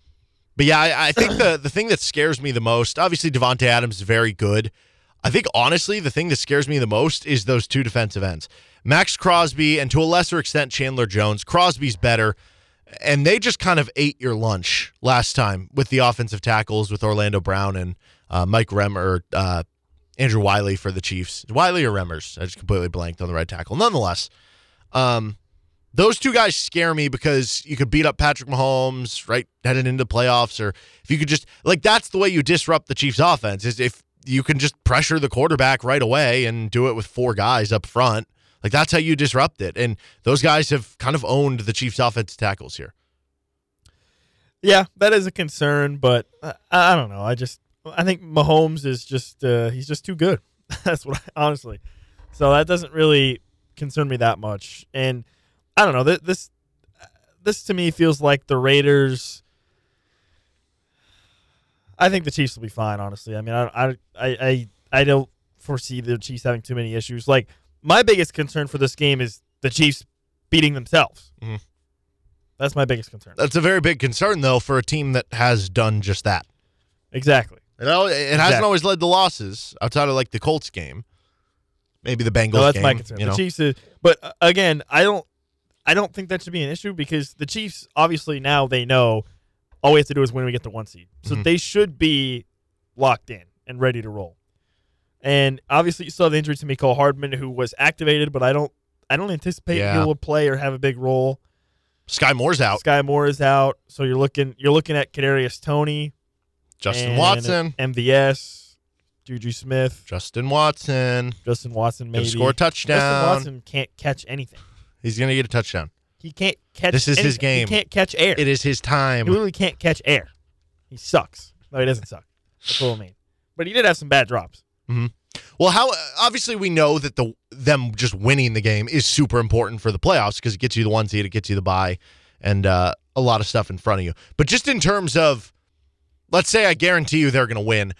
B: but yeah, I, I think the the thing that scares me the most, obviously Davante Adams is very good. I think honestly, the thing that scares me the most is those two defensive ends, Maxx Crosby and to a lesser extent Chandler Jones. Crosby's better, and they just kind of ate your lunch last time with the offensive tackles with Orlando Brown and uh, Mike Rem or uh, Andrew Wylie for the Chiefs. Wylie or Remmers? I just completely blanked on the right tackle. Nonetheless, um, those two guys scare me because you could beat up Patrick Mahomes right headed into playoffs, or if you could just like that's the way you disrupt the Chiefs' offense is if you can just pressure the quarterback right away and do it with four guys up front. Like that's how you disrupt it, and those guys have kind of owned the Chiefs' offensive tackles here.
C: yeah, that is a concern, but I, I don't know. I just I think Mahomes is just uh, he's just too good. That's what I, honestly. So that doesn't really concern me that much, and I don't know. Th- This this to me feels like the Raiders. I think the Chiefs will be fine. Honestly, I mean, I I I I, I don't foresee the Chiefs having too many issues. Like my biggest concern for this game is the Chiefs beating themselves.
B: Mhm.
C: That's my biggest concern.
B: That's a very big concern, though, for a team that has done just that.
C: Exactly.
B: It, it hasn't always led to losses outside of like the Colts game, maybe the Bengals
C: No, that's
B: game.
C: my concern.
B: You
C: The? Chiefs, is, but uh, again, I don't, I don't think that should be an issue because the Chiefs obviously now they know all we have to do is win. We get the one seed, so
B: Mhm.
C: they should be locked in and ready to roll. And obviously, you saw the injury to Mecole Hardman, who was activated, but I don't, I don't anticipate
B: Yeah.
C: he will play or have a big role.
B: Skyy Moore's out.
C: Skyy Moore is out, so you're looking, you're looking at Kadarius Toney,
B: Justin Watson.
C: MVS, Juju Smith,
B: Justin Watson.
C: Justin Watson,
B: Gonna
C: maybe
B: score a touchdown.
C: Justin Watson can't catch anything.
B: He's going to get a touchdown.
C: He can't catch.
B: This is his game.
C: He can't catch air.
B: It is his time.
C: He literally can't catch air. He sucks. No, he doesn't suck. That's what I mean. But he did have some bad drops. Mm-hmm.
B: Well, how obviously we know that the them just winning the game is super important for the playoffs because it gets you the one seed, it gets you the bye, and uh, a lot of stuff in front of you. But just in terms of, let's say I guarantee you they're going to win.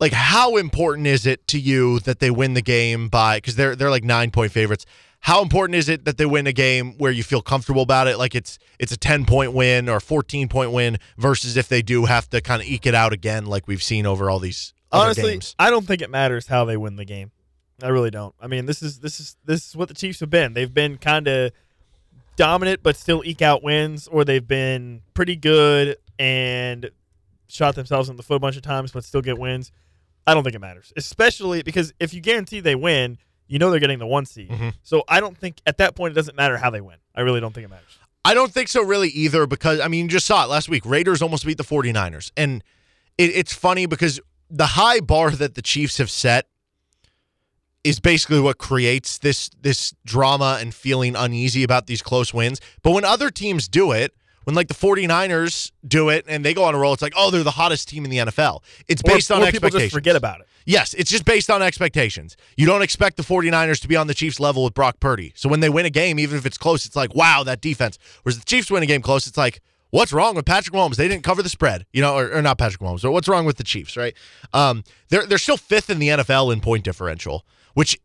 B: Like, how important is it to you that they win the game by? Because they're they're like nine point favorites. How important is it that they win a game where you feel comfortable about it? Like it's it's a ten point win or fourteen point win versus if they do have to kind of eke it out again, like we've seen over all these
C: Honestly. I don't think it matters how they win the game. I really don't. I mean, this is this is this is what the Chiefs have been. They've been kind of dominant, but still eke out wins, or they've been pretty good and shot themselves in the foot a bunch of times, but still get wins. I don't think it matters, especially because if you guarantee they win, you know they're getting the one seed.
B: Mhm.
C: So I don't think at that point it doesn't matter how they win. I really don't think it matters.
B: I don't think so really either because I mean you just saw it last week. Raiders almost beat the 49ers. And it, it's funny because the high bar that the Chiefs have set is basically what creates this this drama and feeling uneasy about these close wins. But when other teams do it, when like the 49ers do it and they go on a roll, it's like, oh, they're the hottest team in the NFL. It's based
C: or,
B: on
C: or people
B: expectations.
C: just forget about it.
B: Yes, it's just based on expectations. You don't expect the 49ers to be on the Chiefs level with Brock Purdy. So when they win a game, even if it's close, it's like, wow, that defense. Whereas the Chiefs win a game close, it's like, what's wrong with Patrick Mahomes? They didn't cover the spread, you know, or, or not Patrick Mahomes. Or what's wrong with the Chiefs, right? Um, they're they're still fifth in the NFL in point differential, which,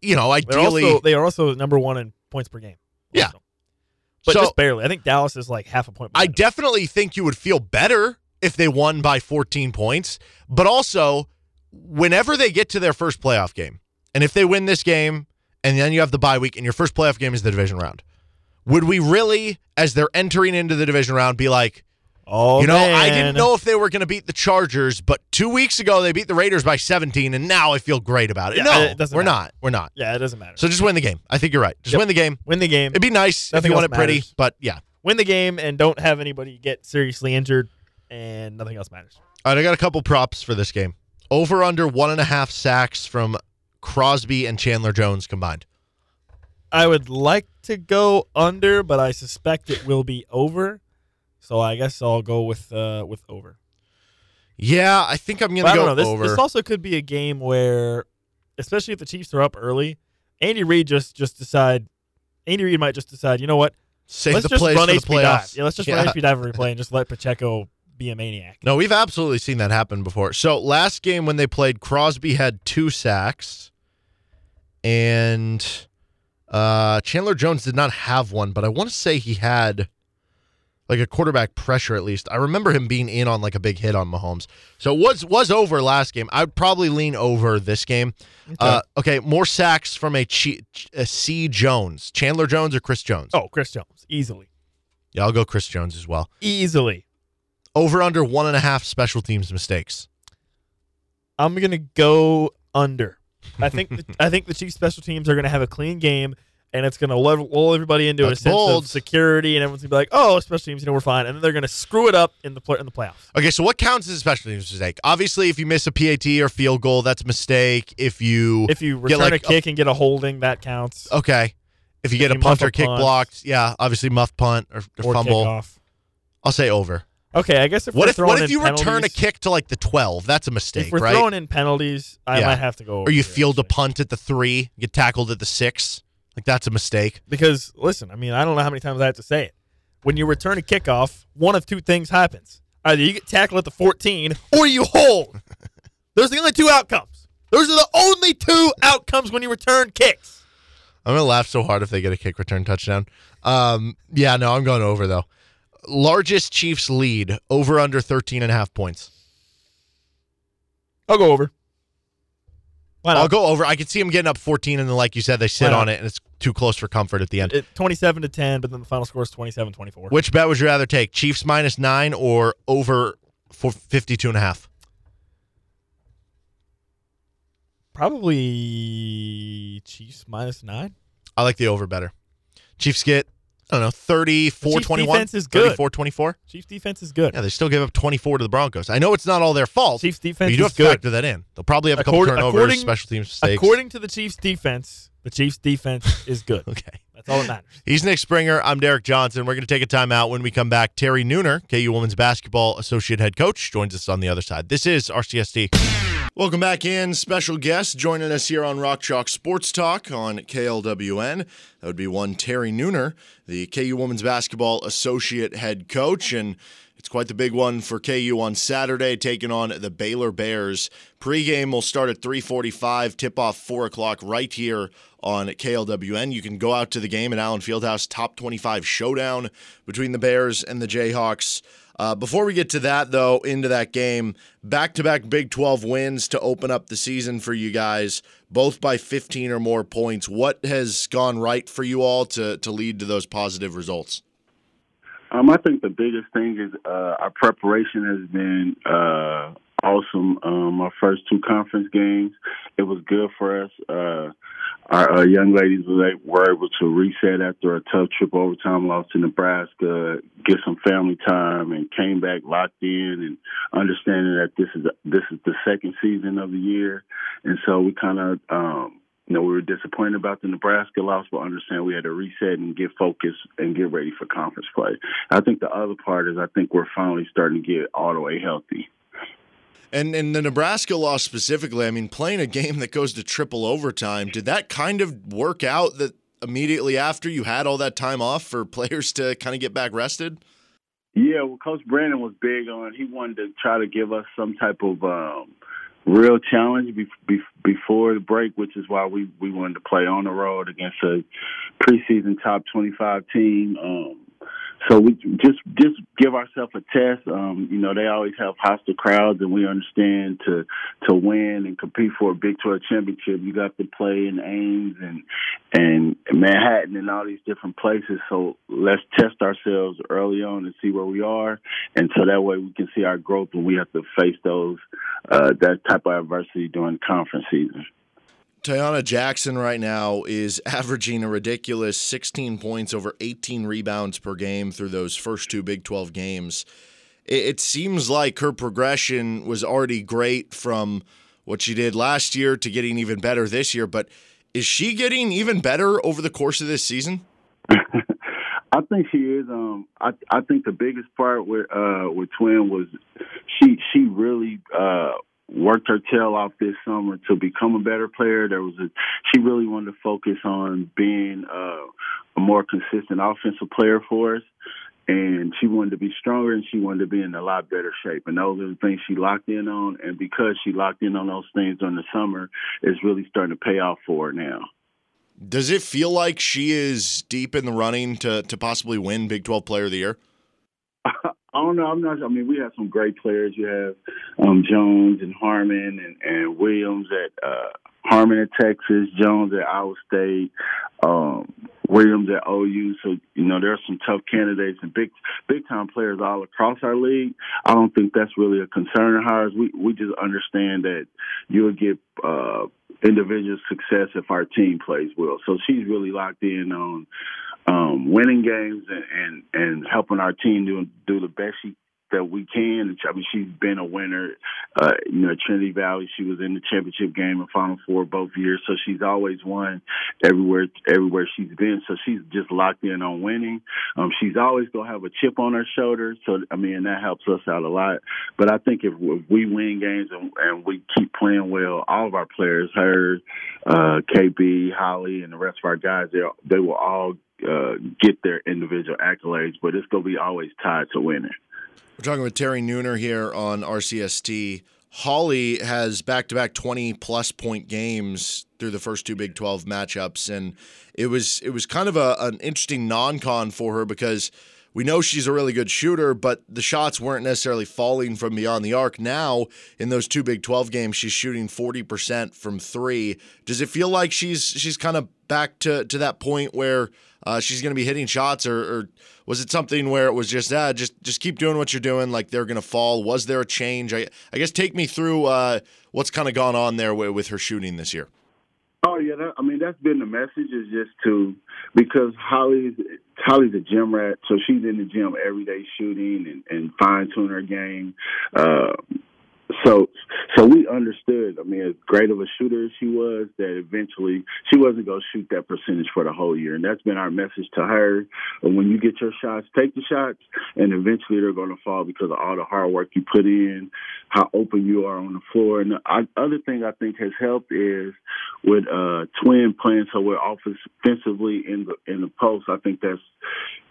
B: you know, ideally,
C: also they are also number one in points per game.
B: Yeah.
C: Also. but
B: So-
C: just barely. I think Dallas is like half a point.
B: I definitely think you would feel better if they won by 14 points, but also whenever they get to their first playoff game, and if they win this game, and then you have the bye week, and your first playoff game is the division round, would we really, as they're entering into the division round, be like,
C: Oh,
B: you know, I didn't know if they were going to beat the Chargers, but two weeks ago they beat the Raiders by 17, and now I feel great about it.
C: Yeah,
B: no,
C: it
B: we're
C: matter.
B: not. We're not.
C: Yeah, it doesn't matter.
B: So just win the game. I think you're right. Just
C: Yep.
B: win the game.
C: win the game.
B: It'd be nice
C: Nothing
B: if you won
C: else
B: it pretty, but yeah.
C: win the game and don't have anybody get seriously injured, and nothing else matters.
B: All right, I got a couple props for this game. Over under one and a half sacks from Crosby and Chandler Jones combined.
C: I would like to go under, but I suspect it will be over. So I guess I'll go with uh, with over.
B: Yeah, I think I'm gonna
C: I don't
B: go
C: know. This,
B: over.
C: this also could be a game where, especially if the Chiefs are up early, Andy Reid just just decide. Andy Reid might just decide. You know what?
B: Save
C: let's
B: the
C: just run
B: for the
C: HB dive.
B: playoffs.
C: Yeah, let's just
B: Yeah.
C: run HB dive every play and just let Pacheco be a maniac.
B: No, we've absolutely seen that happen before. So last game when they played, Crosby had two sacks, and uh, Chandler Jones did not have one, but I want to say he had like a quarterback pressure at least. I remember him being in on like a big hit on Mahomes. So it was was over last game. I'd probably lean over this game. Okay, uh, okay more sacks from a, Chi- a C Jones, Chandler Jones or Chris Jones.
C: Oh, Chris Jones, easily,
B: yeah, I'll go Chris Jones as well.
C: easily.
B: Over under one and a half special teams mistakes.
C: I'm gonna go under. I think the, I think the Chiefs special teams are gonna have a clean game, and it's gonna lull lull everybody into
B: That's
C: a sense
B: bold.
C: of security, and everyone's gonna be like, "Oh, special teams, you know, we're fine," and then they're gonna screw it up in the pl- in the playoffs.
B: Okay, so what counts as a special teams mistake? Obviously, if you miss a PAT or field goal, that's a mistake. If you
C: If you
B: Get
C: return
B: like
C: a kick and get a holding, that counts.
B: okay, if you get a
C: you
B: punt or
C: a
B: kick
C: punt.
B: blocked, yeah, obviously muff punt or, or
C: or
B: fumble.
C: kickoff.
B: I'll say over.
C: Okay, I guess if
B: What if what if you return a kick to like the twelve? That's a mistake,
C: If we're
B: right?
C: throwing in penalties, I
B: Yeah.
C: might have to go.
B: or you field a punt at the three, get tackled at the six. Like that's a mistake.
C: because listen, I mean, I don't know how many times I have to say it. When you return a kickoff, one of two things happens: either you get tackled at the 14, or you hold. Those are the only two outcomes. Those are the only two outcomes when you return kicks.
B: I'm gonna laugh so hard if they get a kick return touchdown. Um, yeah, no, I'm going over though. Largest Chiefs lead over under 13 and a half points.
C: I'll go over. Why
B: I'll go over. I can see them getting up 14, and then, like you said, they sit on it, and it's too close for comfort at the end.
C: It- 27 to 10, but then the final score is 27-24.
B: Which bet would you rather take? Chiefs minus nine or over for 52 and a half?
C: Probably Chiefs minus nine.
B: I like the over better. Chiefs get, I don't know, 34
C: Chiefs
B: 21.
C: defense is good.
B: 34 24.
C: Chiefs defense is good.
B: Yeah, they still give up 24 to the Broncos. I know it's not all their fault.
C: Chiefs defense
B: you do
C: is
B: have to
C: good.
B: factor that in. They'll probably have a couple
C: Accord-
B: turnovers,
C: according-
B: special teams mistakes.
C: According to the Chiefs defense, the Chiefs defense is good.
B: okay.
C: That's all that matters.
B: He's Nick Springer. I'm Derek Johnson. We're going to take a timeout. When we come back, Terry Nooner, KU Women's Basketball Associate Head Coach, joins us on the other side. This is RCST. Welcome back in. Special guest joining us here on Rock Chalk Sports Talk on KLWN. That would be one Terry Nooner, the KU Women's Basketball Associate Head Coach. And it's quite the big one for KU on Saturday, taking on the Baylor Bears. Pre-game will start at 3:45. Tip-off 4 o'clock right here on KLWN. You can go out to the game at Allen Fieldhouse. Top 25 showdown between the Bears and the Jayhawks. Uh, before we get to that, though, into that game, back-to-back Big 12 wins to open up the season for you guys, both by 15 or more points. What has gone right for you all to to lead to those positive results?
D: Um, I think the biggest thing is uh, our preparation has been uh, awesome. Um, our first two conference games, it was good for us. Uh, our uh, young ladies were able to reset after a tough trip overtime loss to Nebraska, get some family time, and came back locked in and understanding that this is this is the second season of the year, and so we kind of. Um, you know, we were disappointed about the Nebraska loss, but understand we had to reset and get focused and get ready for conference play. I think the other part is I think we're finally starting to get all the way healthy.
B: And and the Nebraska loss specifically, I mean, playing a game that goes to triple overtime, did that kind of work out that immediately after you had all that time off for players to kind of get back rested?
D: Yeah, well, Coach Brandon was big on. He wanted to try to give us some type of um, real challenge be, be, before the break, which is why we we wanted to play on the road against a preseason top twenty five team. Um, so we just just give ourselves a test. Um, you know, they always have hostile crowds, and we understand to to win and compete for a Big 12 championship, you got to play in Ames and and Manhattan and all these different places. So let's test ourselves early on and see where we are, and so that way we can see our growth when we have to face those uh, that type of adversity during conference season.
B: Taiyanna Jackson right now is averaging a ridiculous 16 points over 18 rebounds per game through those first two Big 12 games. It, seems like her progression was already great from what she did last year to getting even better this year, but is she getting even better over the course of this season?
D: I think she is. Um, I I think the biggest part with uh with Twin was she she really uh worked her tail off this summer to become a better player. There was a she really wanted to focus on being uh, a more consistent offensive player for us. And she wanted to be stronger and she wanted to be in a lot better shape. And those are the things she locked in on. And because she locked in on those things during the summer, it's really starting to pay off for her now.
B: Does it feel like she is deep in the running to, to possibly win Big 12 Player of the Year?
D: Don't know. I'm not. I mean, we have some great players. You have um, Jones and Harmon and, and Williams at uh, Harmon at Texas, Jones at Iowa State, um, Williams at OU. So you know there are some tough candidates and big big time players all across our league. I don't think that's really a concern of ours. We we just understand that you'll get uh, individual success if our team plays well. So she's really locked in on um, winning games and, and and helping our team do do the best she that we can. I mean, she's been a winner. Uh, you know, Trinity Valley, she was in the championship game and Final Four both years, so she's always won everywhere everywhere she's been. So she's just locked in on winning. Um, she's always gonna have a chip on her shoulder. So I mean, that helps us out a lot. But I think if, if we win games and, and we keep playing well, all of our players, her, uh, KB, Holly, and the rest of our guys, they they will all uh, get their individual accolades, but it's going to be always tied to winning.
B: We're talking with Terry Nooner here on RCST. Holly has back to back 20 plus point games through the first two Big 12 matchups. And it was it was kind of a, an interesting non con for her because we know she's a really good shooter, but the shots weren't necessarily falling from beyond the arc. Now, in those two Big 12 games, she's shooting 40% from three. Does it feel like she's she's kind of back to, to that point where uh, she's going to be hitting shots, or, or, was it something where it was just ah, just just keep doing what you're doing, like they're going to fall? Was there a change? I, I guess take me through uh, what's kind of gone on there with, with her shooting this year.
D: Oh yeah, that, I mean that's been the message is just to because Holly's Holly's a gym rat, so she's in the gym every day shooting and, and fine tuning her game. Uh, so so we understood. I mean, as great of a shooter as she was, that eventually she wasn't going to shoot that percentage for the whole year, and that's been our message to her. When you get your shots, take the shots, and eventually they're going to fall because of all the hard work you put in, how open you are on the floor. And the other thing I think has helped is with uh, Twin playing so well offensively in the in the post. I think that's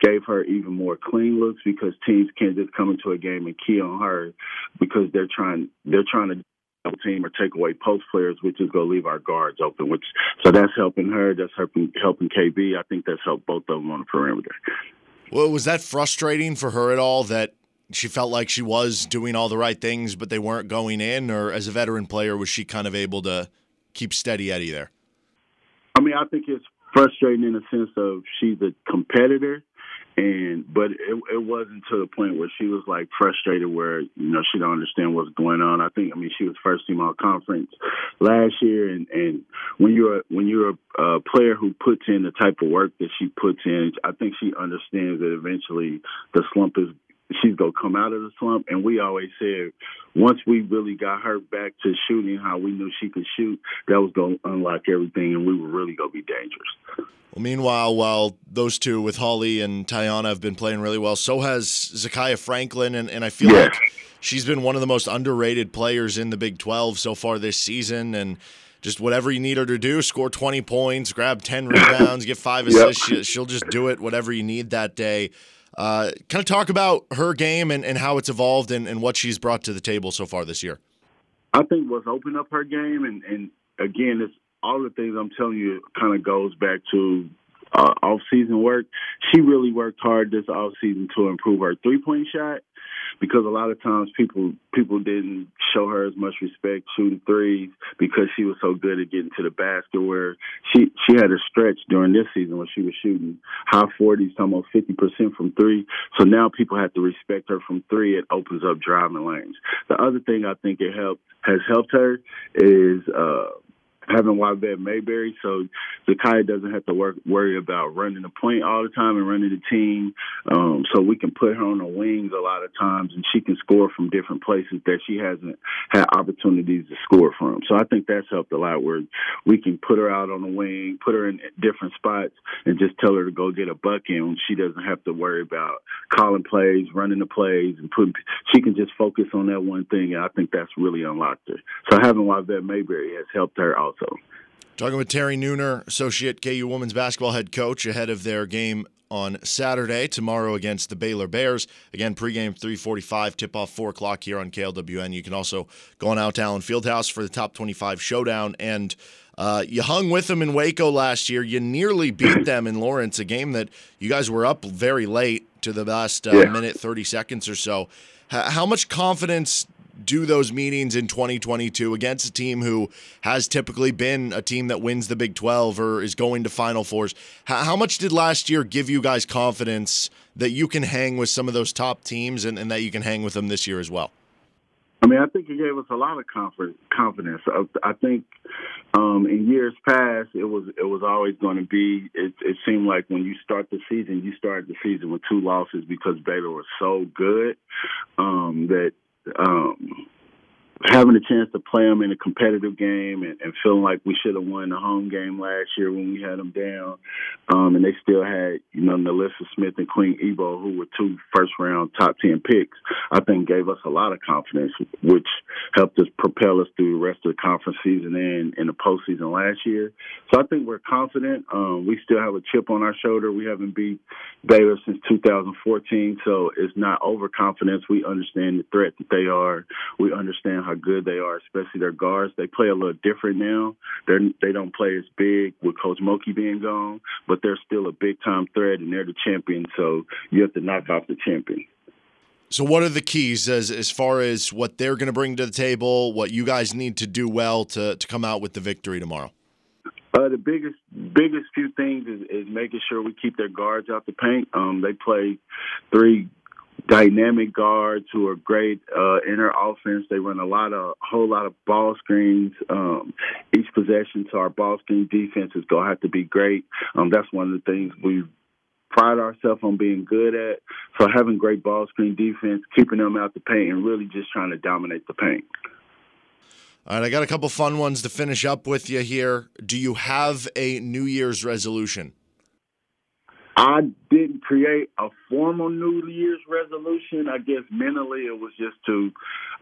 D: gave her even more clean looks because teams can't just come into a game and key on her because they're trying they're trying to team or take away post players, which is going to leave our guards open. Which so that's helping her. That's helping helping KB. I think that's helped both of them on the perimeter.
B: Well, was that frustrating for her at all that she felt like she was doing all the right things, but they weren't going in? Or as a veteran player, was she kind of able to keep steady Eddie there?
D: I mean, I think it's frustrating in the sense of she's a competitor and but it it wasn't to the point where she was like frustrated where you know she don't understand what's going on. I think I mean she was first team all conference last year, and and when you're when you're a, a player who puts in the type of work that she puts in, I think she understands that eventually the slump is she's gonna come out of the slump. And we always said once we really got her back to shooting how we knew she could shoot, that was gonna unlock everything, and we were really gonna be dangerous.
B: Well, meanwhile, while those two with Holly and Taiyanna have been playing really well, so has Zakiyah Franklin, and, and I feel like she's been one of the most underrated players in the Big 12 so far this season, and just whatever you need her to do, score 20 points, grab 10 rebounds, get five assists, yep. she, will just do it, whatever you need that day. Uh, kind of talk about her game and, and how it's evolved and, and what she's brought to the table so far this year.
D: I think what's opened up her game, and, and again, it's all the things I'm telling you kind of goes back to uh, off season work. She really worked hard this off season to improve her three point shot because a lot of times people people didn't show her as much respect shooting threes because she was so good at getting to the basket. Where she she had a stretch during this season when she was shooting high forties, almost fifty percent from three. So now people have to respect her from three. It opens up driving lanes. The other thing I think it helped has helped her is. uh having Wyvette Mayberry, so Zakiya doesn't have to work, worry about running the point all the time and running the team. Um, so we can put her on the wings a lot of times, and she can score from different places that she hasn't had opportunities to score from. So I think that's helped a lot. Where we can put her out on the wing, put her in different spots, and just tell her to go get a bucket, and she doesn't have to worry about calling plays, running the plays, and putting. She can just focus on that one thing, and I think that's really unlocked her. So having Wyvette Mayberry has helped her also.
B: Talking with Terry Nooner, associate KU women's basketball head coach, ahead of their game on Saturday, tomorrow against the Baylor Bears. Again, pregame 345, tip off 4 o'clock here on KLWN. You can also go on out to Allen Fieldhouse for the top 25 showdown. And uh, you hung with them in Waco last year. You nearly beat them in Lawrence, a game that you guys were up very late to the last uh, yeah. minute, 30 seconds or so. H- how much confidence do those meetings in 2022 against a team who has typically been a team that wins the Big 12 or is going to Final Fours. How, much did last year give you guys confidence that you can hang with some of those top teams and, and that you can hang with them this year as well?
D: I mean, I think it gave us a lot of confidence. I think um, in years past, it was it was always going to be. It, it seemed like when you start the season, you start the season with two losses because Baylor was so good um, that um, having a chance to play them in a competitive game and, and feeling like we should have won the home game last year when we had them down, um, and they still had you know NaLyssa Smith and Queen Egbo, who were two first round top ten picks. I think gave us a lot of confidence, which helped us propel us through the rest of the conference season and in the postseason last year. So I think we're confident. Um, we still have a chip on our shoulder. We haven't beat Baylor since 2014, so it's not overconfidence. We understand the threat that they are. We understand how good they are, especially their guards. They play a little different now. They're they don't play as big with Coach Mulkey being gone, but they're still a big time threat, and they're the champion. So you have to knock off the champion.
B: So, what are the keys as as far as what they're going to bring to the table? What you guys need to do well to to come out with the victory tomorrow?
D: Uh, the biggest biggest few things is, is making sure we keep their guards out the paint. Um, they play three dynamic guards who are great uh, in their offense. They run a lot of whole lot of ball screens um, each possession. So our ball screen defense is gonna have to be great. Um, that's one of the things we pride ourselves on being good at. So having great ball screen defense, keeping them out the paint, and really just trying to dominate the paint.
B: All right, I got a couple fun ones to finish up with you here. Do you have a New Year's resolution?
D: I didn't create a formal New Year's resolution. I guess mentally it was just to.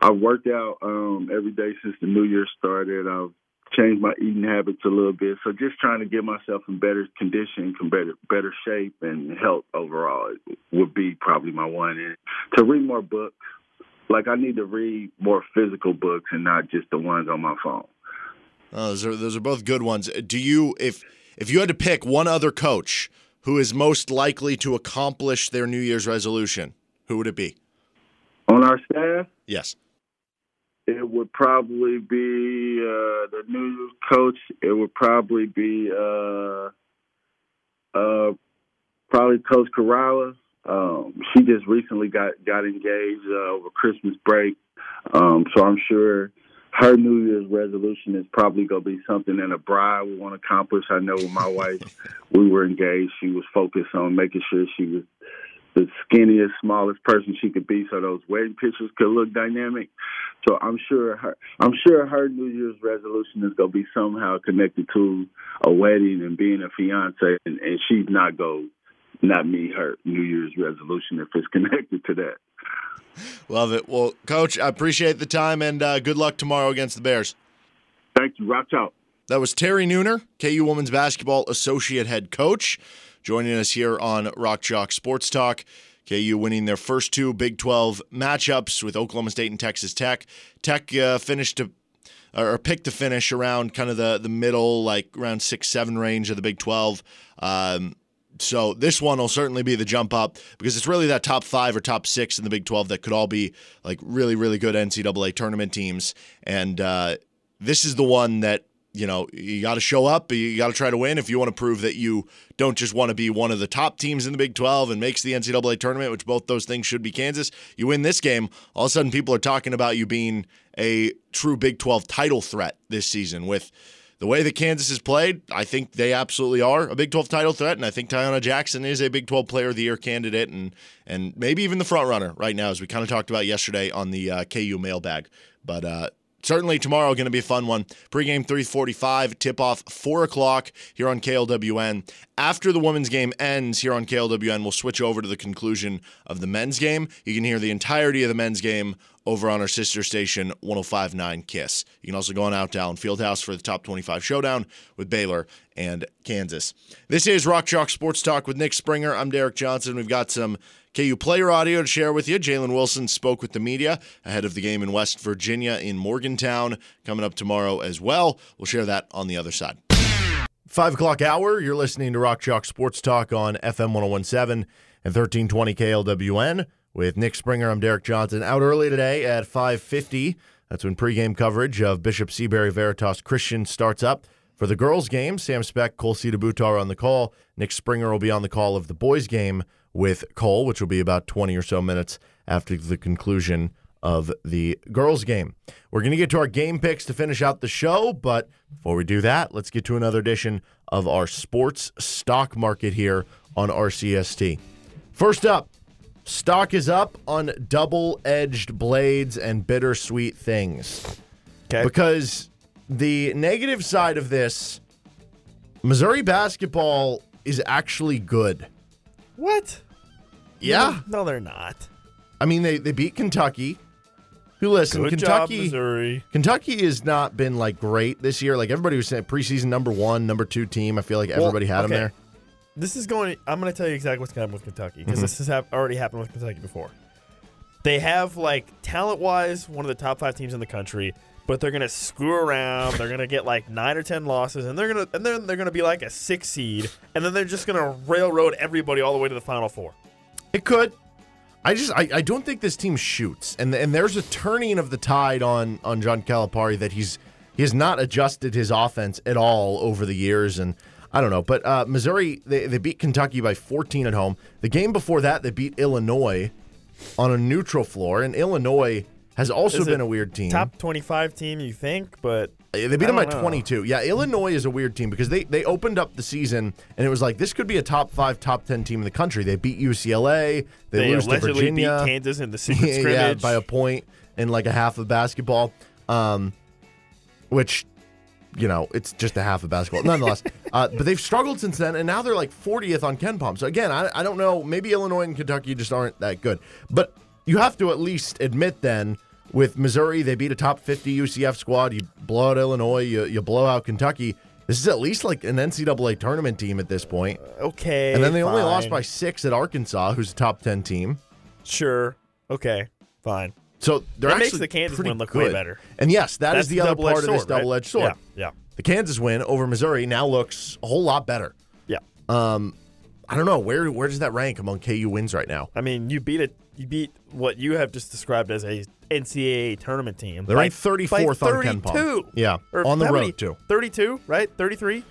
D: I worked out um, every day since the New Year started. I've changed my eating habits a little bit. So just trying to get myself in better condition, better better shape, and health overall would be probably my one. And to read more books, like I need to read more physical books and not just the ones on my phone.
B: Oh, those are those are both good ones. Do you if if you had to pick one other coach who is most likely to accomplish their New Year's resolution, who would it be?
D: On our staff?
B: Yes.
D: It would probably be uh, the new coach. It would probably be uh, uh, probably Coach Corrales. Um, she just recently got got engaged uh, over Christmas break, um, so I'm sure her New Year's resolution is probably going to be something that a bride would want to accomplish. I know with my wife, we were engaged. She was focused on making sure she was the skinniest, smallest person she could be, so those wedding pictures could look dynamic. So I'm sure her, I'm sure her New Year's resolution is going to be somehow connected to a wedding and being a fiance, and, and she's not go not me her New Year's resolution if it's connected to that.
B: Love it. Well, Coach, I appreciate the time and uh, good luck tomorrow against the Bears.
D: Thank you. Rock out.
B: That was Terry Nooner, KU Women's Basketball Associate Head Coach, joining us here on Rock Chalk Sports Talk. KU winning their first two Big 12 matchups with Oklahoma State and Texas Tech. Tech uh, finished to or picked to finish around kind of the the middle, like around six seven range of the Big 12. Um, so this one will certainly be the jump up because it's really that top five or top six in the Big 12 that could all be like really, really good NCAA tournament teams. And uh, this is the one that you know, you got to show up. You got to try to win if you want to prove that you don't just want to be one of the top teams in the Big 12 and makes the NCAA tournament, which both those things should be Kansas. You win this game, all of a sudden people are talking about you being a true Big 12 title threat this season. With the way that Kansas has played, I think they absolutely are a Big 12 title threat, and I think Taiyanna Jackson is a Big 12 Player of the Year candidate, and and maybe even the front runner right now, as we kind of talked about yesterday on the uh, KU mailbag. But uh, certainly tomorrow going to be a fun one. Pregame 345, tip off 4 o'clock here on KLWN. After the women's game ends here on KLWN, we'll switch over to the conclusion of the men's game. You can hear the entirety of the men's game over on our sister station 1059 Kiss. You can also go on out to Allen Fieldhouse for the top 25 showdown with Baylor and Kansas. This is Rock Chalk Sports Talk with Nick Springer. I'm Derek Johnson. We've got some KU player audio to share with you. Jalen Wilson spoke with the media ahead of the game in West Virginia in Morgantown coming up tomorrow as well. We'll share that on the other side. Five o'clock hour, you're listening to Rock Chalk Sports Talk on FM 1017 and 1320 KLWN with Nick Springer. I'm Derek Johnson. Out early today at 550. That's when pregame coverage of Bishop Seabury Veritas Christian starts up. For the girls' game, Sam Speck, Cole Butar on the call. Nick Springer will be on the call of the boys' game with Cole, which will be about 20 or so minutes after the conclusion of the girls' game. We're going to get to our game picks to finish out the show, but before we do that, let's get to another edition of our sports stock market here on RCST. First up, stock is up on double edged blades and bittersweet things.
C: Okay.
B: Because the negative side of this, Missouri basketball is actually good.
C: What?
B: Yeah.
C: No, they're not.
B: I mean, they, they beat Kentucky. Who listen,
C: Good
B: Kentucky
C: job, Missouri.
B: Kentucky has not been like great this year. Like everybody was saying preseason number one, number two team. I feel like everybody had them there.
C: This is going. I'm going to tell you exactly what's going to happen with Kentucky because
B: Mm-hmm.
C: this has hap- already happened with Kentucky before. They have like talent wise one of the top five teams in the country, but they're going to screw around. they're going to get like nine or ten losses, and they're going to and then they're going to be like a six seed, and then they're just going to railroad everybody all the way to the final four.
B: It could. I just I, I don't think this team shoots, and and there's a turning of the tide on on John Calipari that he's he has not adjusted his offense at all over the years, and I don't know. But uh, Missouri they they beat Kentucky by 14 at home. The game before that they beat Illinois on a neutral floor, and Illinois has also
C: Is
B: been a weird team.
C: Top 25 team, you think, but
B: They beat them by
C: know.
B: 22. Yeah, Illinois is a weird team because they they opened up the season and it was like this could be a top five, top 10 team in the country. They beat UCLA. They,
C: they
B: lose to Virginia.
C: beat Kansas in the secret
B: yeah,
C: scrimmage.
B: by a point in like a half of basketball, um, which you know it's just a half of basketball, nonetheless. uh, but they've struggled since then, and now they're like 40th on KenPom. So again, I, I don't know. Maybe Illinois and Kentucky just aren't that good, but you have to at least admit then. With Missouri, they beat a top 50 UCF squad. You blow out Illinois, you, you blow out Kentucky. This is at least like an NCAA tournament team at this point.
C: okay.
B: And then they only lost by six at Arkansas, who's a top 10 team.
C: Sure. Okay. Fine.
B: So they're
C: That
B: actually
C: makes the Kansas win look
B: good.
C: way better.
B: And yes, that
C: That's
B: is the other
C: double-edged
B: part of this
C: right?
B: double-edged sword.
C: Yeah.
B: The Kansas win over Missouri now looks a whole lot better.
C: Yeah.
B: Um, I don't know where where does that rank among KU wins right now?
C: I mean, you beat it. You beat what you have just described as a NCAA tournament team.
B: They're ranked 34th on KenPom.
C: 32.
B: Yeah,
C: Or
B: on the road too.
C: 32, right? 33,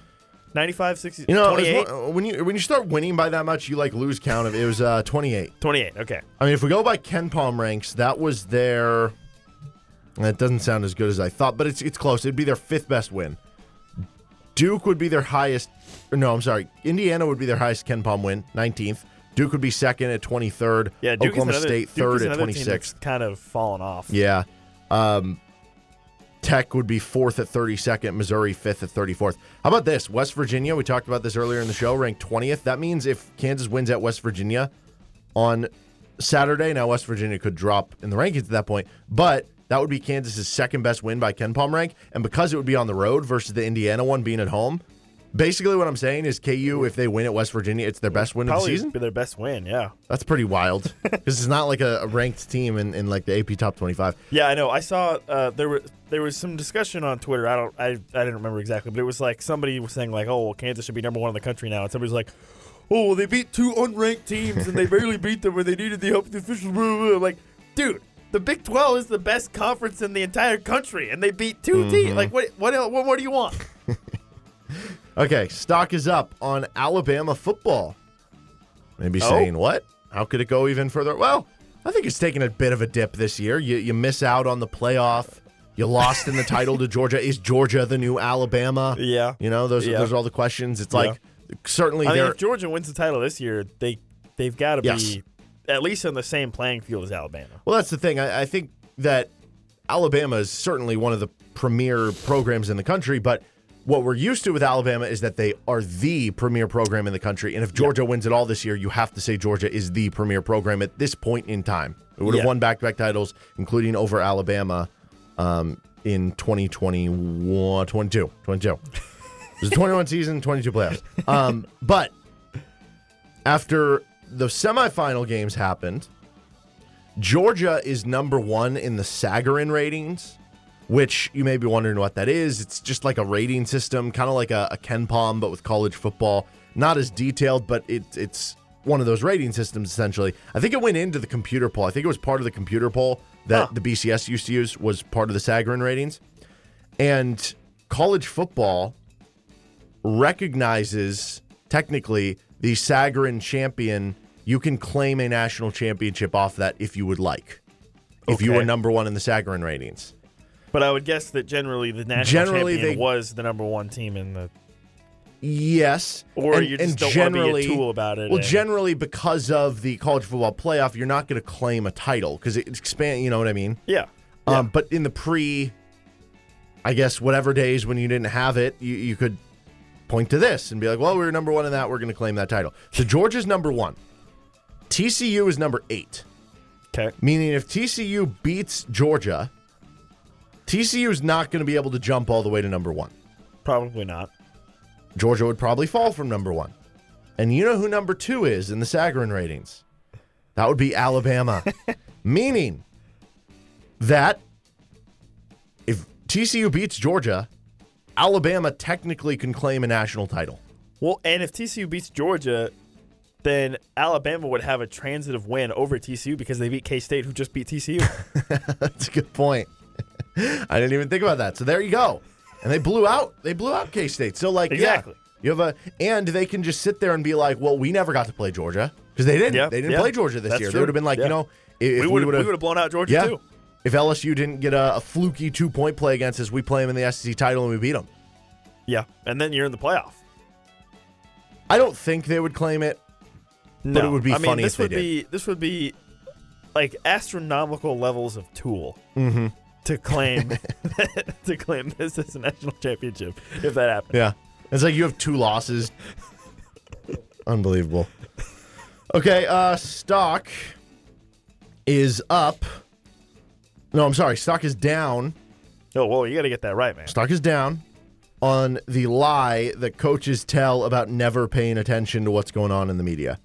C: 95, 60,
B: You know,
C: 28.
B: it's when you when you start winning by that much, you like lose count of it was uh, 28.
C: 28. Okay.
B: I mean, if we go by KenPom ranks, that was their. That doesn't sound as good as I thought, but it's it's close. It'd be their fifth best win. Duke would be their highest. No, I'm sorry. Indiana would be their highest KenPom win, 19th. Duke would be second at 23rd.
C: Yeah. Duke
B: Oklahoma
C: another,
B: State third at
C: another team
B: 26th.
C: that's kind of fallen off.
B: Yeah. Um, Tech would be fourth at 32nd. Missouri fifth at 34th. How about this? West Virginia. We talked about this earlier in the show. Ranked 20th. That means if Kansas wins at West Virginia on Saturday, now West Virginia could drop in the rankings at that point, but that would be Kansas's second best win by KenPom rank, and because it would be on the road versus the Indiana one being at home. Basically, what I'm saying is KU, if they win at West Virginia, it's their best win of the season.
C: be their best win. Yeah.
B: That's pretty wild because it's not like a, a ranked team in, in like the AP top 25.
C: Yeah, I know. I saw uh, there was there was some discussion on Twitter. I don't I, I didn't remember exactly, but it was like somebody was saying like, "Oh, well, Kansas should be number one in the country now," and somebody's like, oh, well, they beat two unranked teams and they barely beat them when they needed the help of the officials. Like, dude, the Big 12 is the best conference in the entire country, and they beat 2
B: Mm-hmm.
C: teams. Like, what, what, what more do you want?
B: Okay, stock is up on Alabama football. Maybe
C: Oh.
B: saying what? How could it go even further? Well, I think it's taken a bit of a dip this year. You you miss out on the playoff. You lost in the title to Georgia. Is Georgia the new Alabama?
C: Yeah.
B: You know, those
C: Yeah.
B: those are all the questions. It's like certainly
C: I mean, if Georgia wins the title this year, they they've got to
B: Yes.
C: be at least on the same playing field as Alabama.
B: Well, that's the thing. I, I think that Alabama is certainly one of the premier programs in the country, but what we're used to with Alabama is that they are the premier program in the country. And if Georgia wins it all this year, you have to say Georgia is the premier program at this point in time. It would have won back to back titles, including over Alabama um, in 2021, 22. 22. It was a 21 season, 22 playoffs. Um, but after the semifinal games happened, Georgia is number one in the Sagarin ratings, which you may be wondering what that is. It's just like a rating system, kind of like a, a KenPom, but with college football. Not as detailed, but it, it's one of those rating systems essentially. I think it went into the computer poll. I think it was part of the computer poll that
C: Huh.
B: the BCS used to use was part of the Sagarin ratings. And college football recognizes technically the Sagarin champion. You can claim a national championship off that if you would like. If you were number one in the Sagarin ratings.
C: But I would guess that generally the national
B: Generally,
C: champion
B: they-
C: was the number one team in the.
B: Yes.
C: Or
B: and,
C: you just
B: and
C: don't wanna be a
B: generally,
C: tool about it
B: Well,
C: and-
B: generally because of the college football playoff, you're not going to claim a title because it expand. You know what I mean?
C: Yeah.
B: Um, but in the pre, I guess whatever days when you didn't have it, you, you could point to this and be like, "Well, we were number one in that. We're going to claim that title." So Georgia's number one. TCU is number eight.
C: Okay.
B: Meaning, if TCU beats Georgia, TCU is not going to be able to jump all the way to number one.
C: Probably not.
B: Georgia would probably fall from number one. And you know who number two is in the Sagarin ratings? That would be Alabama. Meaning that if TCU beats Georgia, Alabama technically can claim a national title.
C: Well, and if TCU beats Georgia, then Alabama would have a transitive win over TCU because they beat K State, who just beat TCU.
B: That's a good point. I didn't even think about that. So there you go. And they blew out. They blew out K State. So like, yeah,
C: Exactly.
B: you have a, and they can just sit there and be like, well, we never got to play Georgia because they didn't.
C: Yeah,
B: they didn't
C: yeah.
B: play Georgia this
C: That's
B: year. They
C: true.
B: would have been like,
C: Yeah.
B: you know, if
C: we would have, blown out Georgia
B: yeah,
C: too.
B: If LSU didn't get a, a fluky two point play against us, we play them in the SEC title and we beat them.
C: Yeah, and then you're in the playoff.
B: I don't think they would claim it.
C: No,
B: it would be
C: I mean,
B: funny
C: this
B: if they
C: would
B: did.
C: be this would be like astronomical levels of tool
B: Mm-hmm.
C: to claim to claim this as a national championship if that happened.
B: Yeah. It's like you have two losses. Unbelievable. Okay, uh stock is up. No, I'm sorry. Stock is down.
C: Oh well, you got to get that right, man.
B: Stock is down on the lie that coaches tell about never paying attention to what's going on in the media.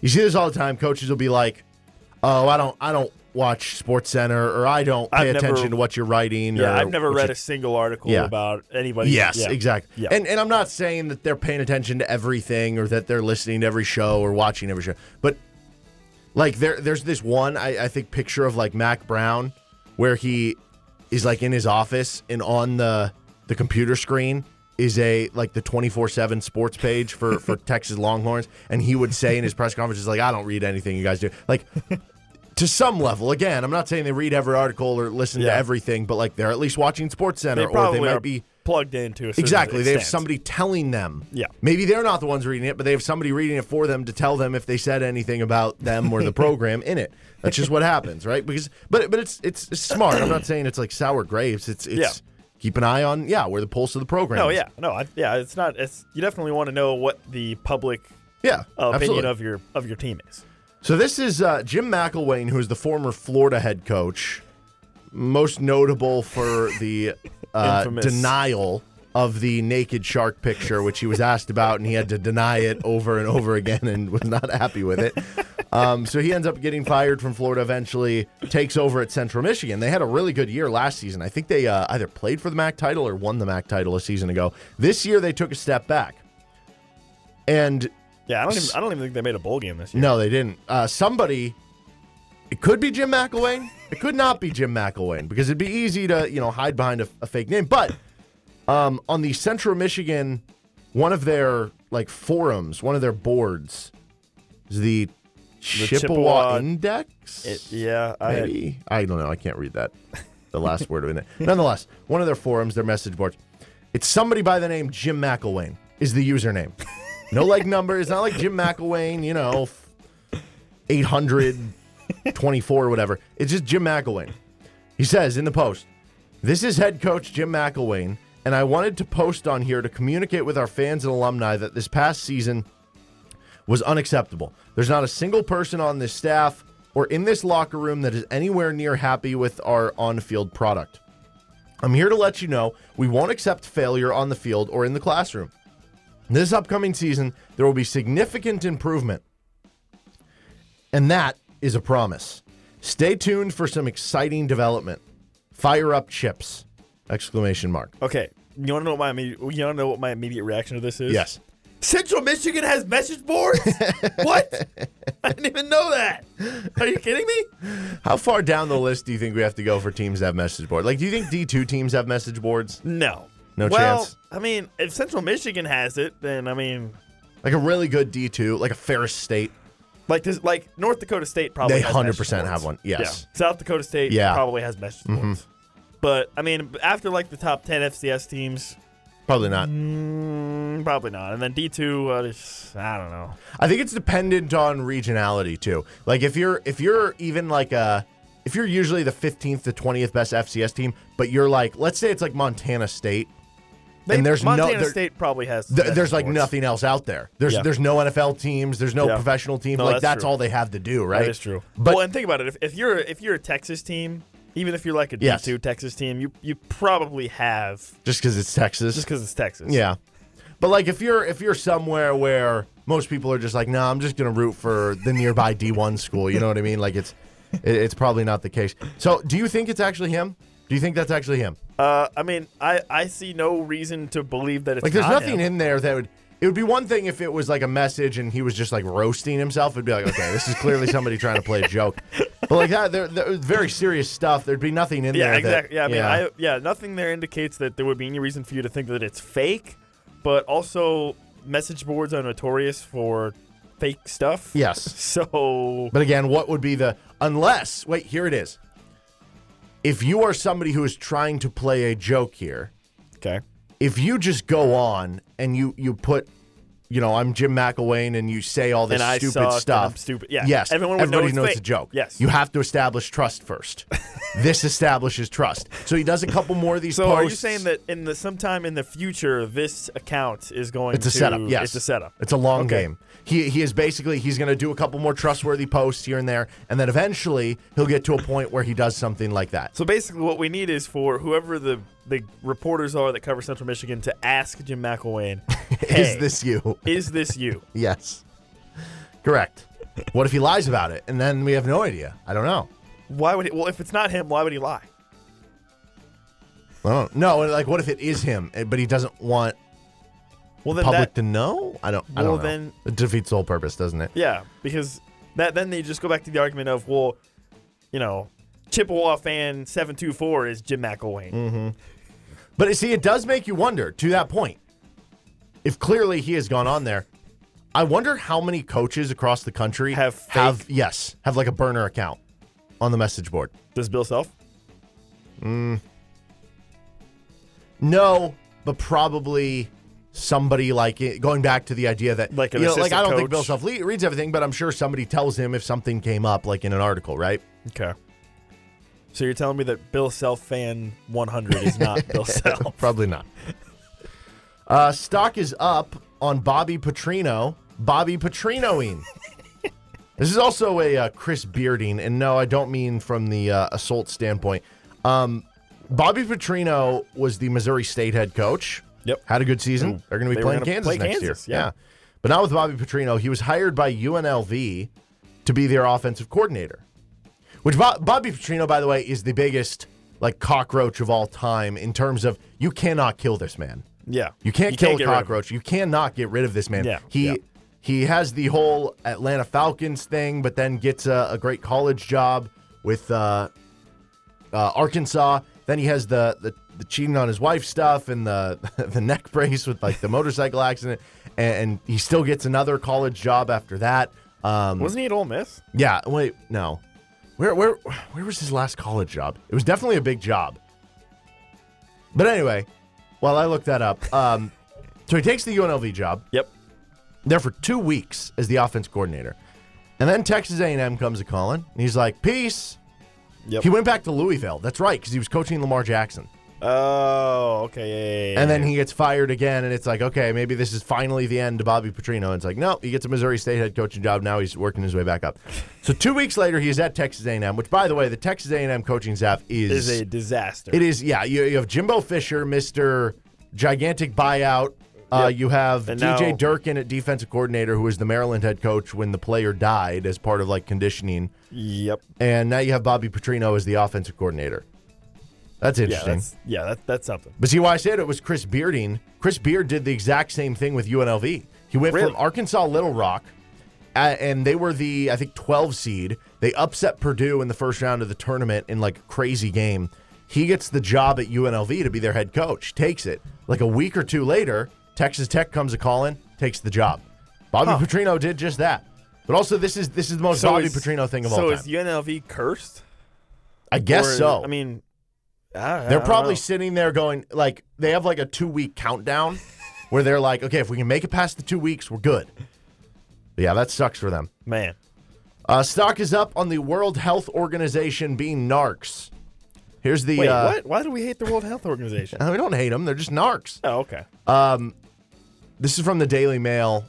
B: You see this all the time. Coaches will be like, "Oh, I don't I don't watch Sports Center or I don't pay
C: I've never-
B: attention to what you're writing."
C: Yeah, I've never read
B: you-
C: a single article
B: Yeah.
C: about anybody.
B: Yes,
C: yeah.
B: exactly.
C: Yeah.
B: And and I'm not saying that they're paying attention to everything or that they're listening to every show or watching every show, but like there there's this one I, I think picture of like Mack Brown where he is like in his office and on the the computer screen is a like the 24/7 sports page for for Texas Longhorns. And he would say in his press conferences like I don't read anything you guys do. Like to some level, again, I'm not saying they read every article or listen to everything, but like they're at least watching Sports Center
C: They
B: or they might
C: are.
B: be
C: plugged into a
B: Exactly. They have somebody telling them.
C: Yeah.
B: Maybe they're not the ones reading it, but they have somebody reading it for them to tell them if they said anything about them or the program in it. That's just what happens, right? Because but but it's it's, it's smart. I'm not saying it's like sour grapes. It's it's
C: Yeah.
B: keep an eye on yeah, where the pulse of the program.
C: No,
B: is.
C: yeah, no, I, yeah. It's not. It's you definitely want to know what the public
B: Yeah.
C: opinion
B: absolutely.
C: of your of your team is.
B: So this is uh, Jim McElwain, who is the former Florida head coach, most notable for the uh, denial of the naked shark picture, which he was asked about, and he had to deny it over and over again, and was not happy with it. Um, so he ends up getting fired from Florida. Eventually, takes over at Central Michigan. They had a really good year last season. I think they uh, either played for the MAC title or won the MAC title a season ago. This year, they took a step back. And
C: Yeah, I don't even I don't even think they made a bowl game this year.
B: No, they didn't. Uh, somebody. It could be Jim McElwain. It could not be Jim McElwain because it'd be easy to you know hide behind a, a fake name. But um, on the Central Michigan, one of their like forums, one of their boards, is the, Chippewa,
C: Chippewa-
B: Index.
C: It- yeah, I
B: Maybe I don't know. I can't read that. The last word of it. Nonetheless, one of their forums, their message boards. It's somebody by the name Jim McElwain is the username. No like number. It's not like Jim McElwain. You know, eight hundred twenty-four or whatever. It's just Jim McElwain. He says in the post, "This is head coach Jim McElwain, and I wanted to post on here to communicate with our fans and alumni that this past season." was unacceptable. There's not a single person on this staff or in this locker room that is anywhere near happy with our on field product. I'm here to let you know we won't accept failure on the field or in the classroom. This upcoming season, there will be significant improvement. And that is a promise. Stay tuned for some exciting development. Fire up chips! Exclamation mark.
C: Okay, you want to know what my immediate, you want to know what my immediate reaction to this is?
B: Yes.
C: Central Michigan has message boards. what? I didn't even know that. Are you kidding me?
B: How far down the list do you think we have to go for teams that have message boards? Like, do you think D2 teams have message boards?
C: No.
B: No
C: well,
B: chance?
C: I mean, if Central Michigan has it, then I mean,
B: Like a really good D2, like a Ferris State.
C: Like this, like North Dakota State probably
B: They 100% have one, yes.
C: Yeah. South Dakota State
B: Yeah. Mm-hmm.
C: probably has message boards. But I mean, after like the top ten FCS teams,
B: Probably not.
C: mm, probably not. And then D two, uh, I don't know.
B: I think it's dependent on regionality too. Like if you're if you're even like a if you're usually the 15th to 20th best FCS team, but you're like let's say it's like Montana State
C: They-
B: and there's
C: Montana
B: no there-
C: State probably has.
B: th- there's like
C: boards.
B: nothing else out there. There's
C: Yeah.
B: there's no NFL teams, there's no
C: Yeah.
B: professional teams.
C: No,
B: like
C: that's
B: that's all they have to do, right?
C: That is true.
B: But
C: well, and think about it. If, if you're if you're a Texas team, even if you're like a D
B: Yes.
C: two Texas team, you you probably have
B: just cuz it's Texas.
C: just because it's Texas.
B: Yeah. But like if you're if you're somewhere where most people are just like, no, I'm just gonna root for the nearby D1 school. You know what I mean? Like it's it, it's probably not the case. So do you think it's actually him? Do you think that's actually him?
C: Uh, I mean, I I see no reason to believe that it's
B: Like there's
C: not
B: nothing
C: him.
B: in there that would. It would be one thing if it was like a message and he was just like roasting himself. It'd be like, okay, this is clearly somebody trying to play a joke. But like that, there, there was very serious stuff. There'd be nothing in there.
C: Yeah,
B: there.
C: exactly.
B: That,
C: yeah, I mean, I yeah, nothing there indicates that there would be any reason for you to think that it's fake, but also message boards are notorious for fake stuff.
B: yes.
C: So
B: But again, what would be the unless? Wait, here it is. If you are somebody who is trying to play a joke here,
C: okay.
B: if you just go on and you you put, you know, I'm Jim McElwain, and you say all this
C: And I
B: stupid stuff,
C: I'm stupid. Yeah,
B: yes,
C: everyone would
B: everybody
C: it's
B: knows it's a joke.
C: Yes.
B: you have to establish trust first. this establishes trust. So he does a couple more of these.
C: So
B: posts.
C: are you saying that in the sometime in the future this account is going
B: It's a
C: to
B: setup. Yes,
C: it's a setup.
B: It's a long
C: Okay.
B: game. He he is basically he's going to do a couple more trustworthy posts here and there, and then eventually he'll get to a point where he does something like that.
C: So basically, what we need is for whoever the the reporters are that cover Central Michigan to ask Jim McElwain, hey,
B: Is this you?
C: is this you?
B: Yes. Correct. What if he lies about it and then we have no idea? I don't know.
C: Why would he? Well, if it's not him, why would he lie?
B: I don't. No, like what if it is him, eh, but he doesn't want
C: Well, then
B: public
C: that
B: to know? I don't. I
C: Well,
B: don't know.
C: then-
B: it defeats the whole purpose, doesn't it?
C: yeah, because that then they just go back to the argument of well, you know, Chippewa fan seven two four is Jim McElwain.
B: Mm-hmm. But see, it does make you wonder. To that point, if clearly he has gone on there, I wonder how many coaches across the country
C: Have fake-
B: have yes have like a burner account on the message board.
C: Does Bill Self?
B: No, but probably somebody like going back to the idea that
C: Like
B: you know, like I don't think Bill? Self reads everything, but I'm sure somebody tells him if something came up, like in an article, right?
C: Okay. So you're telling me that Bill Self fan 100 is not Bill Self?
B: Probably not. Uh, stock is up on Bobby Petrino. Bobby Petrinoing. this is also a uh, Chris Bearding, and no, I don't mean from the uh, assault standpoint. Um, Bobby Petrino was the Missouri State head coach.
C: Yep.
B: Had a good season. They're going to be
C: they
B: playing Kansas
C: play
B: next
C: Kansas,
B: year.
C: yeah.
B: But not with Bobby Petrino. He was hired by UNLV to be their offensive coordinator. Which Bo- Bobby Petrino, by the way, is the biggest like cockroach of all time in terms of you cannot kill this man.
C: Yeah.
B: You can't kill
C: get
B: a
C: rid of him.
B: cockroach. You cannot get rid of this man.
C: Yeah,
B: He
C: yeah.
B: he has the whole Atlanta Falcons thing, but then gets a, a great college job with uh, uh, Arkansas. Then he has the, the the cheating on his wife stuff and the the neck brace with like the motorcycle accident, and, and he still gets another college job after that. Um,
C: Wasn't he at Ole Miss?
B: yeah, wait, no. Where where where was his last college job? It was definitely a big job. But anyway, while I look that up, um, so he takes the UNLV job
C: Yep.
B: there for two weeks as the offense coordinator, and then Texas A&M comes a calling, and he's like, "Peace."
C: Yep.
B: He went back to Louisville. That's right, because he was coaching Lamar Jackson.
C: Oh, okay. Yeah, yeah, yeah,
B: And then he gets fired again, and it's like, okay, maybe this is finally the end to Bobby Petrino. And it's like, no, he gets a Missouri State head coaching job. Now he's working his way back up. So two weeks later, he's at Texas A&M. Which, by the way, the Texas A&M coaching staff is
C: is a disaster.
B: it is yeah. You, you have Jimbo Fisher, Mister Gigantic Buyout. Uh,
C: Yep.
B: You have
C: And
B: DJ
C: now-
B: Durkin at defensive coordinator, who was the Maryland head coach when the player died as part of like conditioning,
C: Yep.
B: and now you have Bobby Petrino as the offensive coordinator. That's
C: Yeah,
B: interesting.
C: that's yeah, that, that's something.
B: But see why I said it was Chris Bearding. Chris Beard did the exact same thing with UNLV. He went
C: Really?
B: from Arkansas Little Rock, uh, and they were the I think 12 seed. They upset Purdue in the first round of the tournament in like a crazy game. He gets the job at UNLV to be their head coach. Takes it. Like a week or two later, Texas Tech comes a calling, takes the job. Bobby
C: Huh.
B: Petrino did just that. But also, this is this is the most Bobby
C: is-
B: Petrino thing of
C: so
B: all time. So is.
C: UNLV cursed?
B: I guess
C: Or-
B: so.
C: I mean,
B: They're probably
C: know.
B: sitting there going like they have like a two week countdown where they're like, okay, if we can make it past the two weeks, we're good. But yeah, that sucks for them.
C: man.
B: Uh, stock is up on the World Health Organization being narcs. Here's the.
C: Wait,
B: uh,
C: what? Why do we hate the World Health Organization?
B: We don't hate them; they're just narcs.
C: oh, okay.
B: This is from the Daily Mail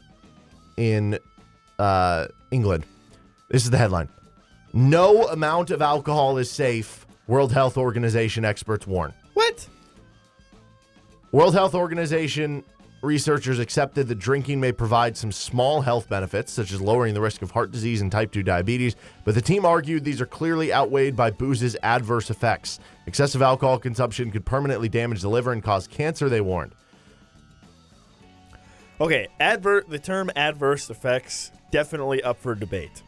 B: in uh, England. This is the headline: No amount of alcohol is safe. World Health Organization experts warn.
C: What?
B: World Health Organization researchers accepted that drinking may provide some small health benefits, such as lowering the risk of heart disease and type 2 diabetes, but the team argued these are clearly outweighed by booze's adverse effects. Excessive alcohol consumption could permanently damage the liver and cause cancer, they warned.
C: Okay, adver- the term adverse effects definitely up for debate.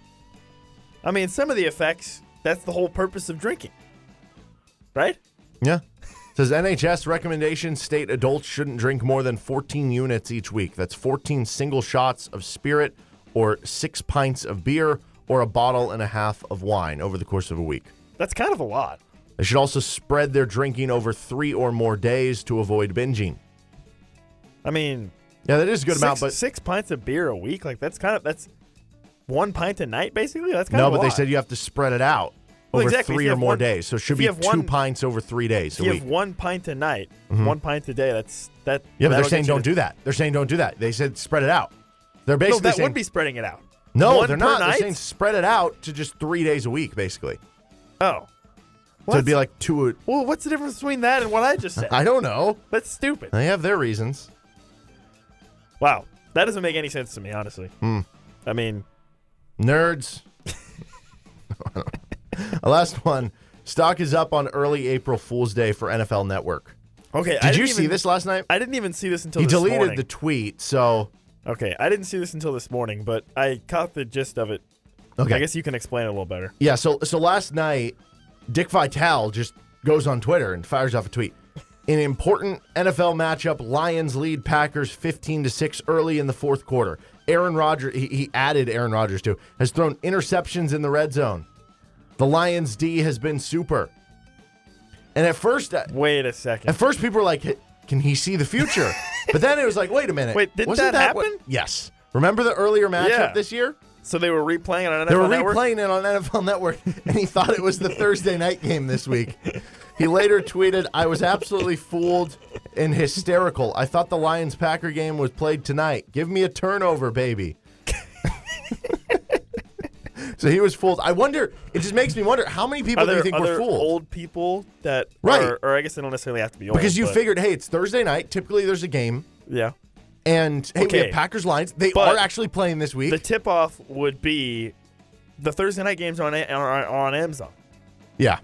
C: I mean, some of the effects, that's the whole purpose of drinking. Right?
B: Yeah. Says NHS recommendations state adults shouldn't drink more than 14 units each week. That's 14 single shots of spirit or six pints of beer or a bottle and a half of wine over the course of a week.
C: That's kind of a lot.
B: They should also spread their drinking over three or more days to avoid binging.
C: I mean,
B: Yeah, that is a good
C: six,
B: amount, but
C: six pints of beer a week, like that's kind of that's one pint a night, basically. That's kind
B: no,
C: of a
B: but they said you have to spread it out
C: Well,
B: over
C: exactly.
B: Three or more
C: one-
B: days. So it should be two
C: one-
B: pints over three days
C: if you have one pint a night,
B: Mm-hmm.
C: one pint a day. That's that.
B: yeah, but they're saying don't
C: to-
B: do that. They're saying don't do that. They said spread it out. They're
C: No,
B: basically
C: that
B: saying
C: would be spreading it out.
B: no,
C: one
B: they're not. They're saying spread it out to just three days a week, basically.
C: Oh,
B: So it'd be like two.
C: well, what's the difference between that and what I just said?
B: I don't know.
C: That's stupid.
B: They have their reasons.
C: Wow, that doesn't make any sense to me, honestly.
B: Hmm.
C: I mean,
B: Nerds. A last one. Stock is up on early April Fool's Day for NFL Network.
C: okay. I
B: Did you
C: didn't
B: see this last night?
C: I didn't even see this until
B: He deleted
C: morning.
B: the tweet, so
C: Okay, I didn't see this until this morning, but I caught the gist of it.
B: okay.
C: I guess you can explain it a little better.
B: Yeah, so so last night, Dick Vitale just goes on Twitter and fires off a tweet. An important NFL matchup, Lions lead Packers 15 to 6 early in the fourth quarter. Aaron Rodgers, he, he added Aaron Rodgers too, has thrown interceptions in the red zone. The Lions D has been super. And at first, uh,
C: Wait a second.
B: at first people were like, "Can he see the future?" but then it was like, "Wait a minute,
C: Wait,
B: wasn't
C: that
B: what-"
C: happen?
B: yes. Remember the earlier matchup
C: Yeah.
B: this year?
C: so they were replaying it on NFL
B: They were
C: Network?
B: replaying it on NFL Network, and he thought it was the Thursday night game this week. He later tweeted, I was absolutely fooled and hysterical. I thought the Lions Packer game was played tonight. Give me a turnover, baby. so he was fooled. I wonder, it just makes me wonder how many people
C: Are
B: do
C: there
B: you think were fooled?
C: old people that
B: Right.
C: are- or I guess they don't necessarily have to be old
B: because you
C: but-
B: figured, hey, it's Thursday night. Typically there's a game.
C: yeah.
B: And hey, we have Packers Lions. They
C: But
B: are actually playing this week.
C: The tip off would be the Thursday night games on on, on Amazon.
B: yeah.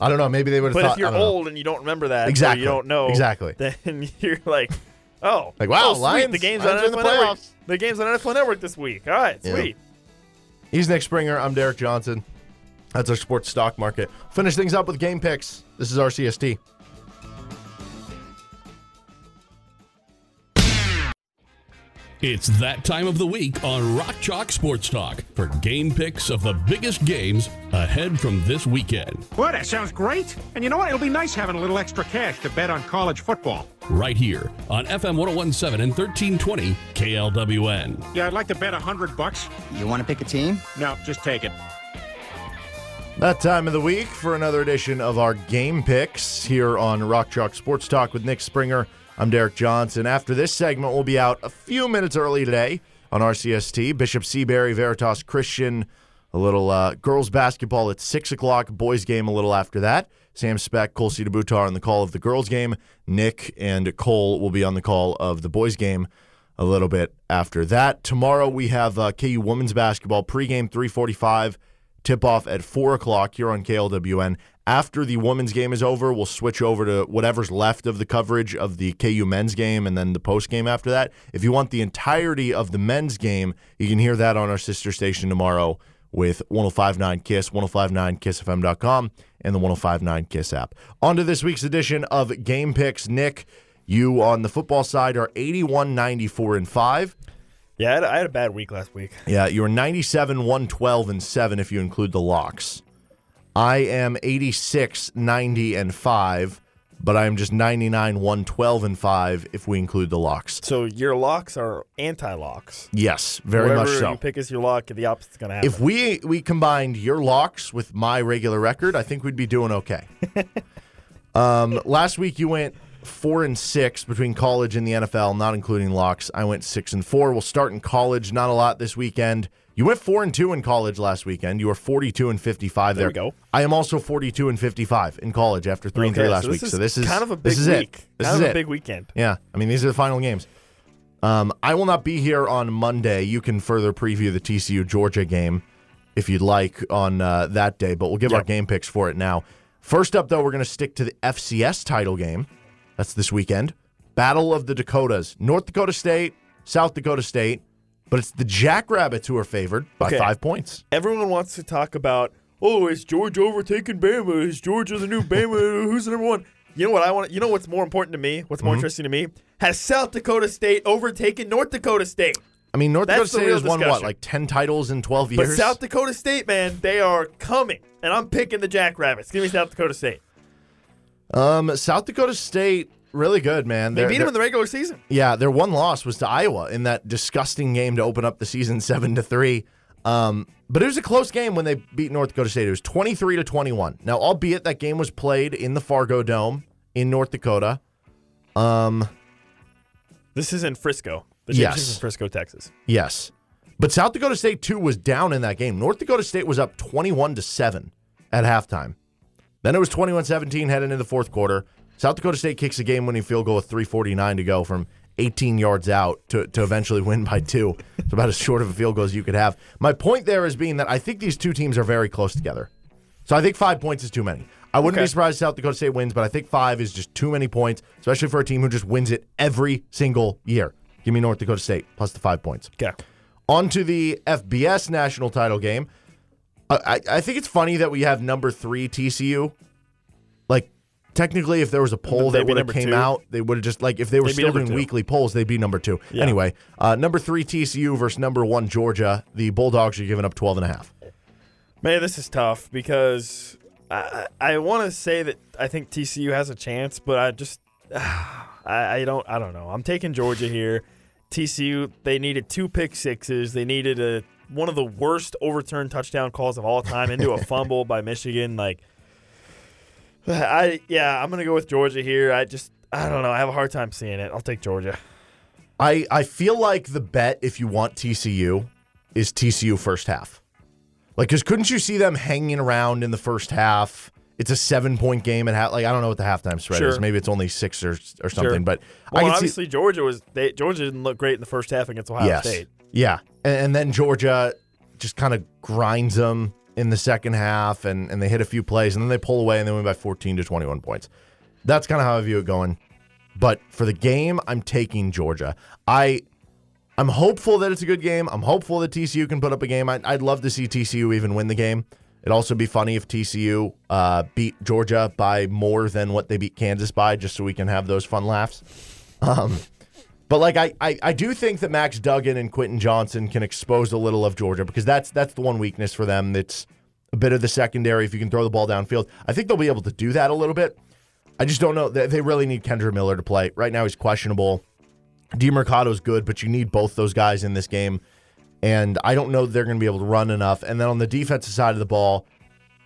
B: I don't know. Maybe they would have
C: But
B: thought.
C: if you're
B: don't know.
C: old and you don't remember that,
B: Exactly.
C: you don't know
B: Exactly.
C: then you're like, oh,
B: Like, wow,
C: oh, sweet,
B: Lions,
C: the game's
B: Lions
C: on
B: in the
C: NFL Network. The game's on NFL Network this week. All right,
B: Yeah. He's Nick Springer. I'm Derek Johnson. That's our sports stock market. Finish things up with game picks. This is RCST.
E: It's that time of the week on Rock Chalk Sports Talk for game picks of the biggest games ahead from this weekend.
F: Well, that sounds great. And you know what? It'll be nice having a little extra cash to bet on college football.
E: Right here on FM 1017 and 1320 KLWN.
F: Yeah, I'd like to bet a hundred bucks.
G: You want to pick a team?
F: No, just take it.
B: That time of the week for another edition of our game picks here on Rock Chalk Sports Talk with Nick Springer. I'm Derek Johnson. After this segment, we'll be out a few minutes early today on RCST. Bishop Seabury, Veritas Christian, a little uh, girls basketball at 6 o'clock, boys game a little after that. Sam Speck, Cole Butar on the call of the girls game. Nick and Cole will be on the call of the boys game a little bit after that. Tomorrow we have uh, KU women's basketball pregame 345 tip off at 4 o'clock here on KLWN. After the women's game is over, we'll switch over to whatever's left of the coverage of the KU men's game and then the post game after that. If you want the entirety of the men's game, you can hear that on our sister station tomorrow with 1059 Kiss, 1059kissfm.com, and the 1059 Kiss app. On to this week's edition of Game Picks. Nick, you on the football side are 81 94 and 5.
C: Yeah, I had, a bad week last week.
B: Yeah, you were 97, 112, and 7 if you include the locks. I am 86, 90, and 5, but I am just 99, 112, and 5 if we include the locks.
C: So your locks are anti-locks.
B: Yes, very
C: Whatever
B: much so.
C: you pick as your lock, the opposite's going to happen.
B: If we we combined your locks with my regular record, I think we'd be doing okay. um, last week you went four and six between college and the NFL, not including locks. I went six and four. We'll start in college. Not a lot this weekend. You went four and two in college last weekend. You were forty-two and fifty-five
C: There
B: there.
C: we go.
B: I am also forty-two and fifty-five in college after three and three last
C: so
B: week. so this is
C: kind of a big
B: this is
C: week.
B: it. This
C: kind
B: is
C: of
B: it.
C: a big weekend.
B: Yeah, I mean these are the final games. Um, I will not be here on Monday. You can further preview the TCU Georgia game if you'd like on uh, that day, but we'll give our game picks for it now. First up, though, we're going to stick to the FCS title game. That's this weekend. Battle of the Dakotas. North Dakota State, South Dakota State, but it's the Jackrabbits who are favored by
C: Okay.
B: five points.
C: Everyone wants to talk about, oh, is Georgia overtaking Bama? Is Georgia the new Bama? Who's the number one? You know what I want? You know what's more important to me? What's more
B: Mm-hmm.
C: interesting to me? Has South Dakota State overtaken North Dakota State?
B: I mean, North
C: That's
B: Dakota State has won what, like 10 titles in 12 years. But?
C: South Dakota State, man, they are coming, and I'm picking the Jackrabbits. Give me South Dakota State.
B: um, South Dakota State, really good, man.
C: They
B: They're-
C: beat them in the regular season.
B: Yeah, their one loss was to Iowa in that disgusting game to open up the season seven to three. Um, but it was a close game when they beat North Dakota State. It was twenty three to twenty one. Now, albeit that game was played in the Fargo Dome in North Dakota. Um,
C: This is in Frisco. The
B: Yes.
C: in Frisco, Texas.
B: yes, but South Dakota State too was down in that game. North Dakota State was up twenty one to seven at halftime. Then it was 21-17 heading into the fourth quarter. South Dakota State kicks a game-winning field goal with 3:49 to go from 18 yards out to, to eventually win by two. It's about as short of a field goal as you could have. My point there is being that I think these two teams are very close together. So I think five points is too many. I wouldn't
C: Okay.
B: be surprised if South Dakota State wins, but I think five is just too many points, especially for a team who just wins it every single year. Give me North Dakota State plus the five points.
C: Okay.
B: On to the FBS national title game. I, I think it's funny that we have number three TCU. Technically, if there was a poll that would have came
C: two.
B: out, they would have just like if they were
C: They'd
B: still doing
C: two.
B: weekly polls, they'd be number two.
C: Yeah.
B: Anyway, uh, number three TCU versus number one Georgia. The Bulldogs are giving up 12 and a half.
C: Man, this is tough because I, I, I want to say that I think TCU has a chance, but I just I, I don't I don't know. I'm taking Georgia here. TCU they needed two pick sixes. They needed a one of the worst overturned touchdown calls of all time into a fumble by Michigan. Like I yeah, I'm gonna go with Georgia here. I just I don't know. I have a hard time seeing it. I'll take Georgia.
B: I, I feel like the bet, if you want TCU, is TCU first half. Like, because couldn't you see them hanging around in the first half? It's a seven point game at half. Like, I don't know what the halftime spread is. Maybe it's only six or, or something.
C: Sure.
B: But
C: Well,
B: I can see,
C: obviously Georgia was they, Georgia didn't look great in the first half against Ohio
B: yes,
C: State.
B: yeah, and, and then Georgia just kind of grinds them in the second half, and and they hit a few plays, and then they pull away, and they win by fourteen to twenty one points. That's kind of how I view it going. But for the game, I'm taking Georgia. I I'm hopeful that it's a good game. I'm hopeful that TCU can put up a game. I'd, I'd love to see TCU even win the game. It'd also be funny if TCU uh, beat Georgia by more than what they beat Kansas by, just so we can have those fun laughs. Um, but like I, I, I do think that Max Duggan and Quentin Johnston can expose a little of Georgia because that's that's the one weakness for them. That's a bit of the secondary. If you can throw the ball downfield, I think they'll be able to do that a little bit. I just don't know. They they really need Kendre Miller to play. Right now, he's questionable. DeMercado's good, but you need both those guys in this game. And I don't know that they're going to be able to run enough. And then on the defensive side of the ball,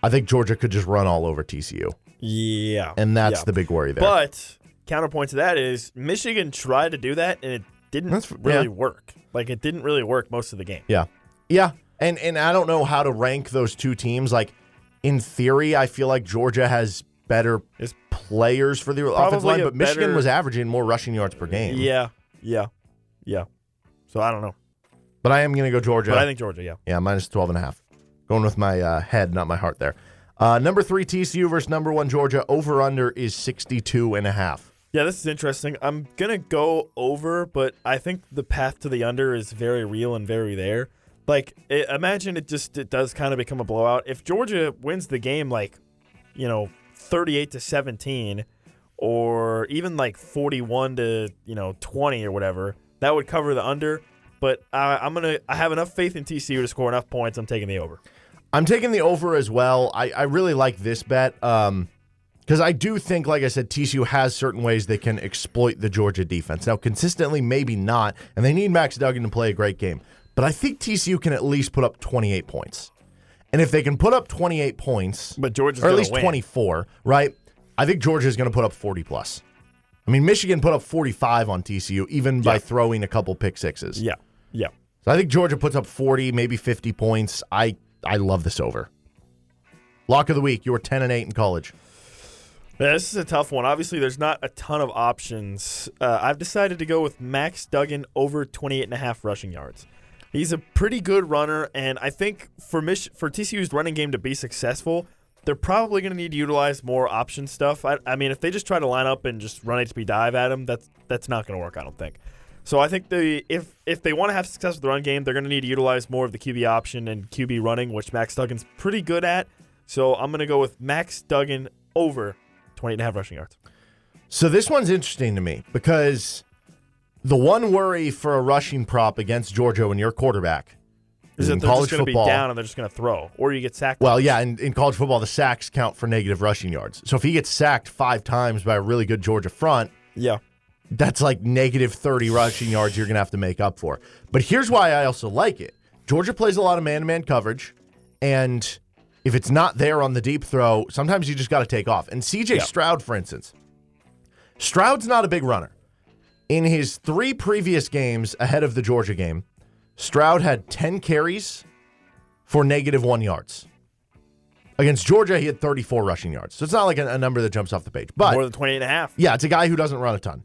B: I think Georgia could just run all over TCU.
C: Yeah.
B: And that's
C: Yeah.
B: the big worry there.
C: But counterpoint to that is Michigan tried to do that and it didn't
B: That's-
C: really
B: yeah.
C: work. Like it didn't really work most of the game.
B: Yeah. Yeah. And and I don't know how to rank those two teams. Like in theory, I feel like Georgia has better
C: It's
B: players for the offensive line, but Michigan
C: better-
B: was averaging more rushing yards per game.
C: Yeah. Yeah. Yeah. So I don't know.
B: But I am going to go Georgia.
C: But I think Georgia, yeah.
B: yeah, minus 12 and a half. Going with my uh, head, not my heart there. Uh, number three, TCU versus number one, Georgia. Over under is 62 and a half.
C: Yeah, this is interesting. I'm gonna go over, but I think the path to the under is very real and very there. Like, i imagine it just it does kind of become a blowout. If Georgia wins the game, like, you know, 38 to 17, or even like 41 to you know 20 or whatever, that would cover the under. But I, I'm gonna I have enough faith in TCU to score enough points. I'm taking the over.
B: I'm taking the over as well. I, I really like this bet um, because I do think, like I said, TCU has certain ways they can exploit the Georgia defense. Now, consistently, maybe not, and they need Max Duggan to play a great game. But I think TCU can at least put up 28 points. And if they can put up 28 points,
C: But Georgia's
B: or at least
C: win.
B: 24, right? I think Georgia is going to put up 40 plus. I mean, Michigan put up 45 on TCU, even by
C: Yeah.
B: throwing a couple pick sixes.
C: Yeah, yeah.
B: So I think Georgia puts up 40, maybe 50 points. I I love this over. Lock of the week. You were 10 and 8 in college.
C: This is a tough one. Obviously, there's not a ton of options. Uh, I've decided to go with Max Duggan over 28 and a half rushing yards. He's a pretty good runner, and I think for Mich- for TCU's running game to be successful, they're probably going to need to utilize more option stuff. I, I mean, if they just try to line up and just run HB dive at him, that's that's not going to work. I don't think. So I think the if if they want to have success with the run game, they're going to need to utilize more of the QB option and QB running, which Max Duggan's pretty good at. So I'm going to go with Max Duggan over 28 and a half rushing yards.
B: So this one's interesting to me because the one worry for a rushing prop against Georgia when you're quarterback
C: Is that they're
B: college
C: just going to be down and they're just going to throw, or you get sacked?
B: Well, yeah, in, in college football, the sacks count for negative rushing yards. So if he gets sacked five times by a really good Georgia front,
C: yeah,
B: that's like negative 30 rushing yards you're going to have to make up for. But here's why I also like it Georgia plays a lot of man to man coverage. And if it's not there on the deep throw, sometimes you just got to take off. And CJ
C: Yeah.
B: Stroud, for instance, Stroud's not a big runner. In his three previous games ahead of the Georgia game, Stroud had 10 carries for negative one yards. Against Georgia, he had 34 rushing yards. So it's not like a, a number that jumps off the page. But
C: more than 28 and a half.
B: yeah, it's a guy who doesn't run a ton.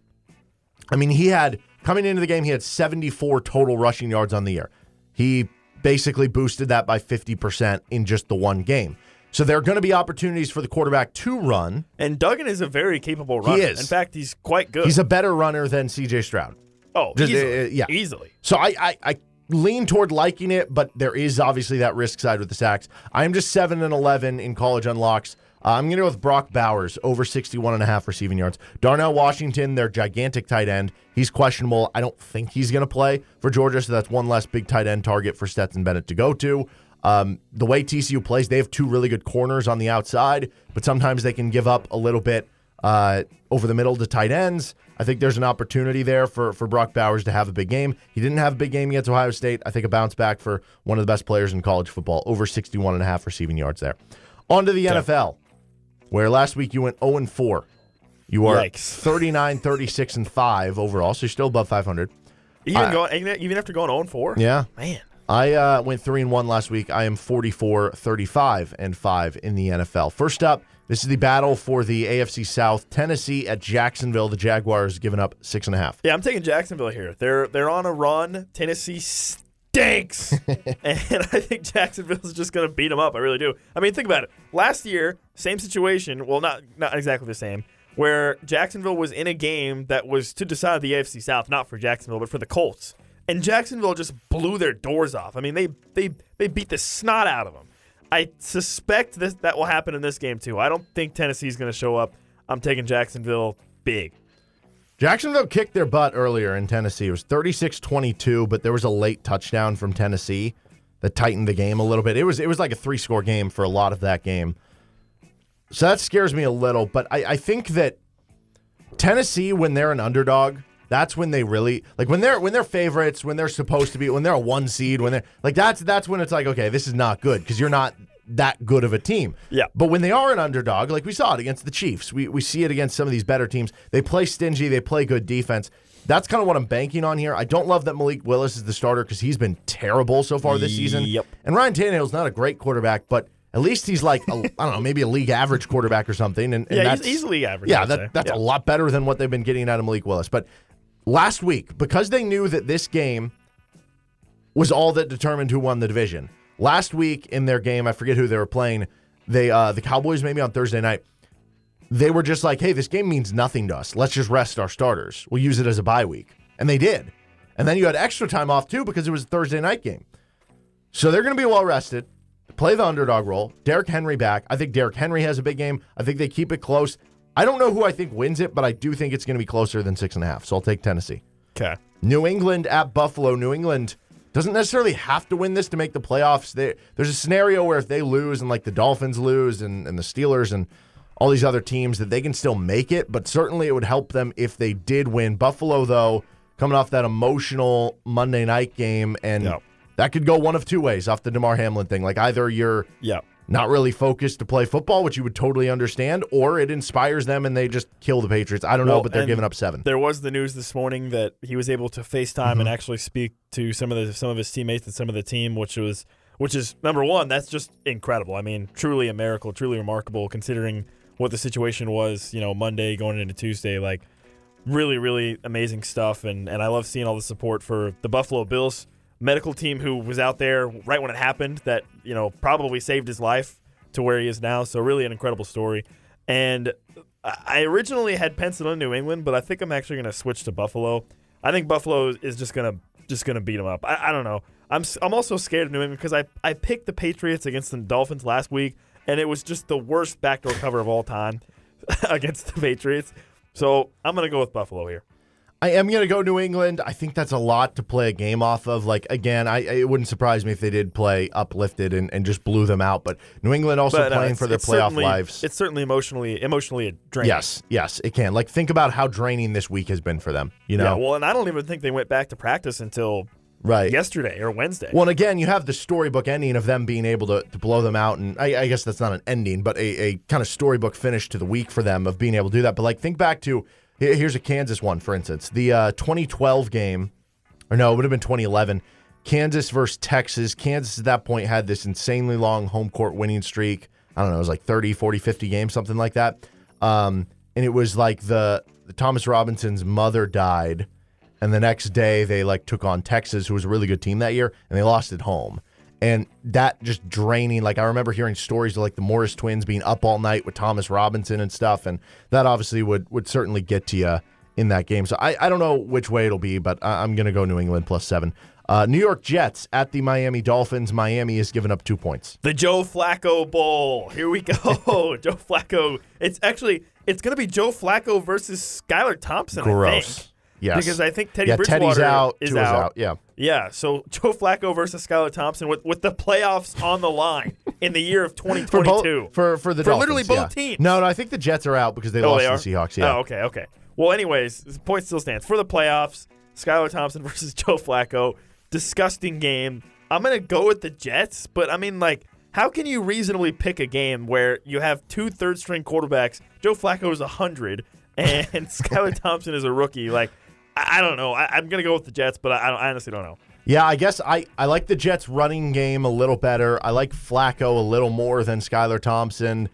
B: I mean, he had coming into the game, he had 74 total rushing yards on the year. He basically boosted that by 50% in just the one game. So there are going to be opportunities for the quarterback to run.
C: And Duggan is a very capable runner.
B: He is.
C: In fact, he's quite good.
B: He's a better runner than CJ Stroud.
C: oh,
B: just,
C: easily,
B: uh, yeah.
C: easily.
B: So I, I, I lean toward liking it, but there is obviously that risk side with the sacks. I am just 7 and 11 in college unlocks. Uh, I'm going to go with Brock Bowers over 61 and a half receiving yards. Darnell Washington, their gigantic tight end, he's questionable. I don't think he's going to play for Georgia, so that's one less big tight end target for Stetson Bennett to go to. Um, the way TCU plays, they have two really good corners on the outside, but sometimes they can give up a little bit uh, over the middle to tight ends. I think there's an opportunity there for, for Brock Bowers to have a big game. He didn't have a big game against Ohio State. I think a bounce back for one of the best players in college football, over 61 and a half receiving yards there. On to the NFL, where last week you went 0 and 4. You are
C: Yikes.
B: 39, 36, and 5 overall, so you're still above 500.
C: Even
B: I-
C: going, even after going 0 and 4.
B: Yeah.
C: man.
B: I uh, went 3 and 1 last week. I am 44, 35, and 5 in the NFL. First up, this is the battle for the AFC South. Tennessee at Jacksonville. The Jaguars giving up 6.5.
C: Yeah, I'm taking Jacksonville here. They're they're on a run. Tennessee stinks, and I think Jacksonville's just going to beat them up. I really do. I mean, think about it. Last year, same situation. Well, not not exactly the same. Where Jacksonville was in a game that was to decide the AFC South, not for Jacksonville, but for the Colts. and Jacksonville just blew their doors off. I mean, they they they beat the snot out of them. I suspect this that will happen in this game too. I don't think Tennessee's going to show up. I'm taking Jacksonville big.
B: Jacksonville kicked their butt earlier in Tennessee. It was 36 22, but there was a late touchdown from Tennessee that tightened the game a little bit. It was it was like a three score game for a lot of that game. So that scares me a little, but I, I think that Tennessee, when they're an underdog, that's when they really like when they're when they're favorites, when they're supposed to be, when they're a one seed, when they're like that's that's when it's like, okay, this is not good because you're not that good of a team.
C: Yeah.
B: But when they are an underdog, like we saw it against the Chiefs, we, we see it against some of these better teams. They play stingy, they play good defense. That's kind of what I'm banking on here. I don't love that Malik Willis is the starter because he's been terrible so far this season.
C: Yep.
B: And Ryan Tannehill's not a great quarterback, but at least he's like I I don't know, maybe a league average quarterback or something. And, and
C: Yeah, he's
B: that's,
C: easily average.
B: Yeah, that, that's
C: Yeah.
B: a lot better than what they've been getting out of Malik Willis. But last week, because they knew that this game was all that determined who won the division. Last week in their game, I forget who they were playing. They uh, the Cowboys maybe on Thursday night. They were just like, "Hey, this game means nothing to us. Let's just rest our starters. We'll use it as a bye week," and they did. And then you had extra time off too because it was a Thursday night game. So they're going to be well rested. Play the underdog role. Derrick Henry back. I think Derrick Henry has a big game. I think they keep it close. I don't know who I think wins it, but I do think it's going to be closer than six and a half. So I'll take Tennessee.
C: Okay.
B: New England at Buffalo. New England doesn't necessarily have to win this to make the playoffs. They, there's a scenario where if they lose and like the Dolphins lose and, and the Steelers and all these other teams that they can still make it, but certainly it would help them if they did win. Buffalo, though, coming off that emotional Monday night game, and
C: Yep.
B: that could go one of two ways off the Damar Hamlin thing. Like either you're
C: Yeah.
B: Not really focused to play football, which you would totally understand, or it inspires them and they just kill the Patriots. I don't know, but they're giving up seven.
C: There was the news this morning that he was able to FaceTime
B: Mm-hmm.
C: and actually speak to some of the some of his teammates and some of the team, which was which is number one. That's just incredible. I mean, truly a miracle, truly remarkable considering what the situation was. You know, Monday going into Tuesday, like really, really amazing stuff. And and I love seeing all the support for the Buffalo Bills medical team who was out there right when it happened. That you know probably saved his life to where he is now. So really an incredible story. And I originally had penciled in New England, but I think I'm actually going to switch to Buffalo. I think Buffalo is just going to just going to beat them up. I, I don't know. I'm I'm also scared of New England because I I picked the Patriots against the Dolphins last week, and it was just the worst backdoor cover of all time against the Patriots. So I'm going to go with Buffalo here.
B: I am going to go New England. I think that's a lot to play a game off of. Like, again, I it wouldn't surprise me if they did play uplifted and, and just blew them out. But New England also
C: But, uh,
B: playing for their playoff lives.
C: It's certainly emotionally emotionally draining.
B: Yes, yes, it can. Like, think about how draining this week has been for them. You know,
C: Yeah. Well, and I don't even think they went back to practice until
B: right?
C: yesterday or Wednesday.
B: Well, and again, you have the storybook ending of them being able to, to blow them out, and I, I guess that's not an ending, but a, a kind of storybook finish to the week for them of being able to do that. But like, think back to here's a Kansas one, for instance, the uh, 2012 game, or no, it would have been 2011. Kansas versus Texas. Kansas at that point had this insanely long home court winning streak. I don't know, it was like 30, 40, 50 games, something like that. Um, and it was like the, the Thomas Robinson's mother died and the next day they like took on Texas, who was a really good team that year, and they lost at home. And that just draining. Like I remember hearing stories of like the Morris twins being up all night with Thomas Robinson and stuff, and that obviously would would certainly get to you in that game. So I, I don't know which way it'll be, but I, I'm gonna go New England plus seven. Uh, New York Jets at the Miami Dolphins. Miami has given up two points.
C: The Joe Flacco Bowl. Here we go. Joe Flacco. It's actually it's going to be Joe Flacco versus Skylar Thompson. I
B: Gross. Yes.
C: Because I think Teddy
B: yeah,
C: Bridgewater
B: out.
C: is out.
B: out. Yeah.
C: Yeah. So Joe Flacco versus Skylar Thompson with, with the playoffs on the line in the year of
B: For
C: 2022.
B: both, for for the
C: For
B: Dolphins,
C: literally both
B: yeah.
C: teams.
B: No, no, I think the Jets are out because they
C: Oh,
B: lost
C: they
B: to the Seahawks. Yeah.
C: Oh, okay, okay. Well, anyways, the point still stands for the playoffs. Skylar Thompson versus Joe Flacco. Disgusting game. I'm gonna go with the Jets, but I mean, like, how can you reasonably pick a game where you have two third string quarterbacks? Joe Flacco is hundred, and Skylar Thompson is a rookie. Like, I, don't know. I, I'm gonna go with the Jets, but I, I honestly don't know.
B: Yeah, I guess I, I like the Jets running game a little better. I like Flacco a little more than Skylar Thompson.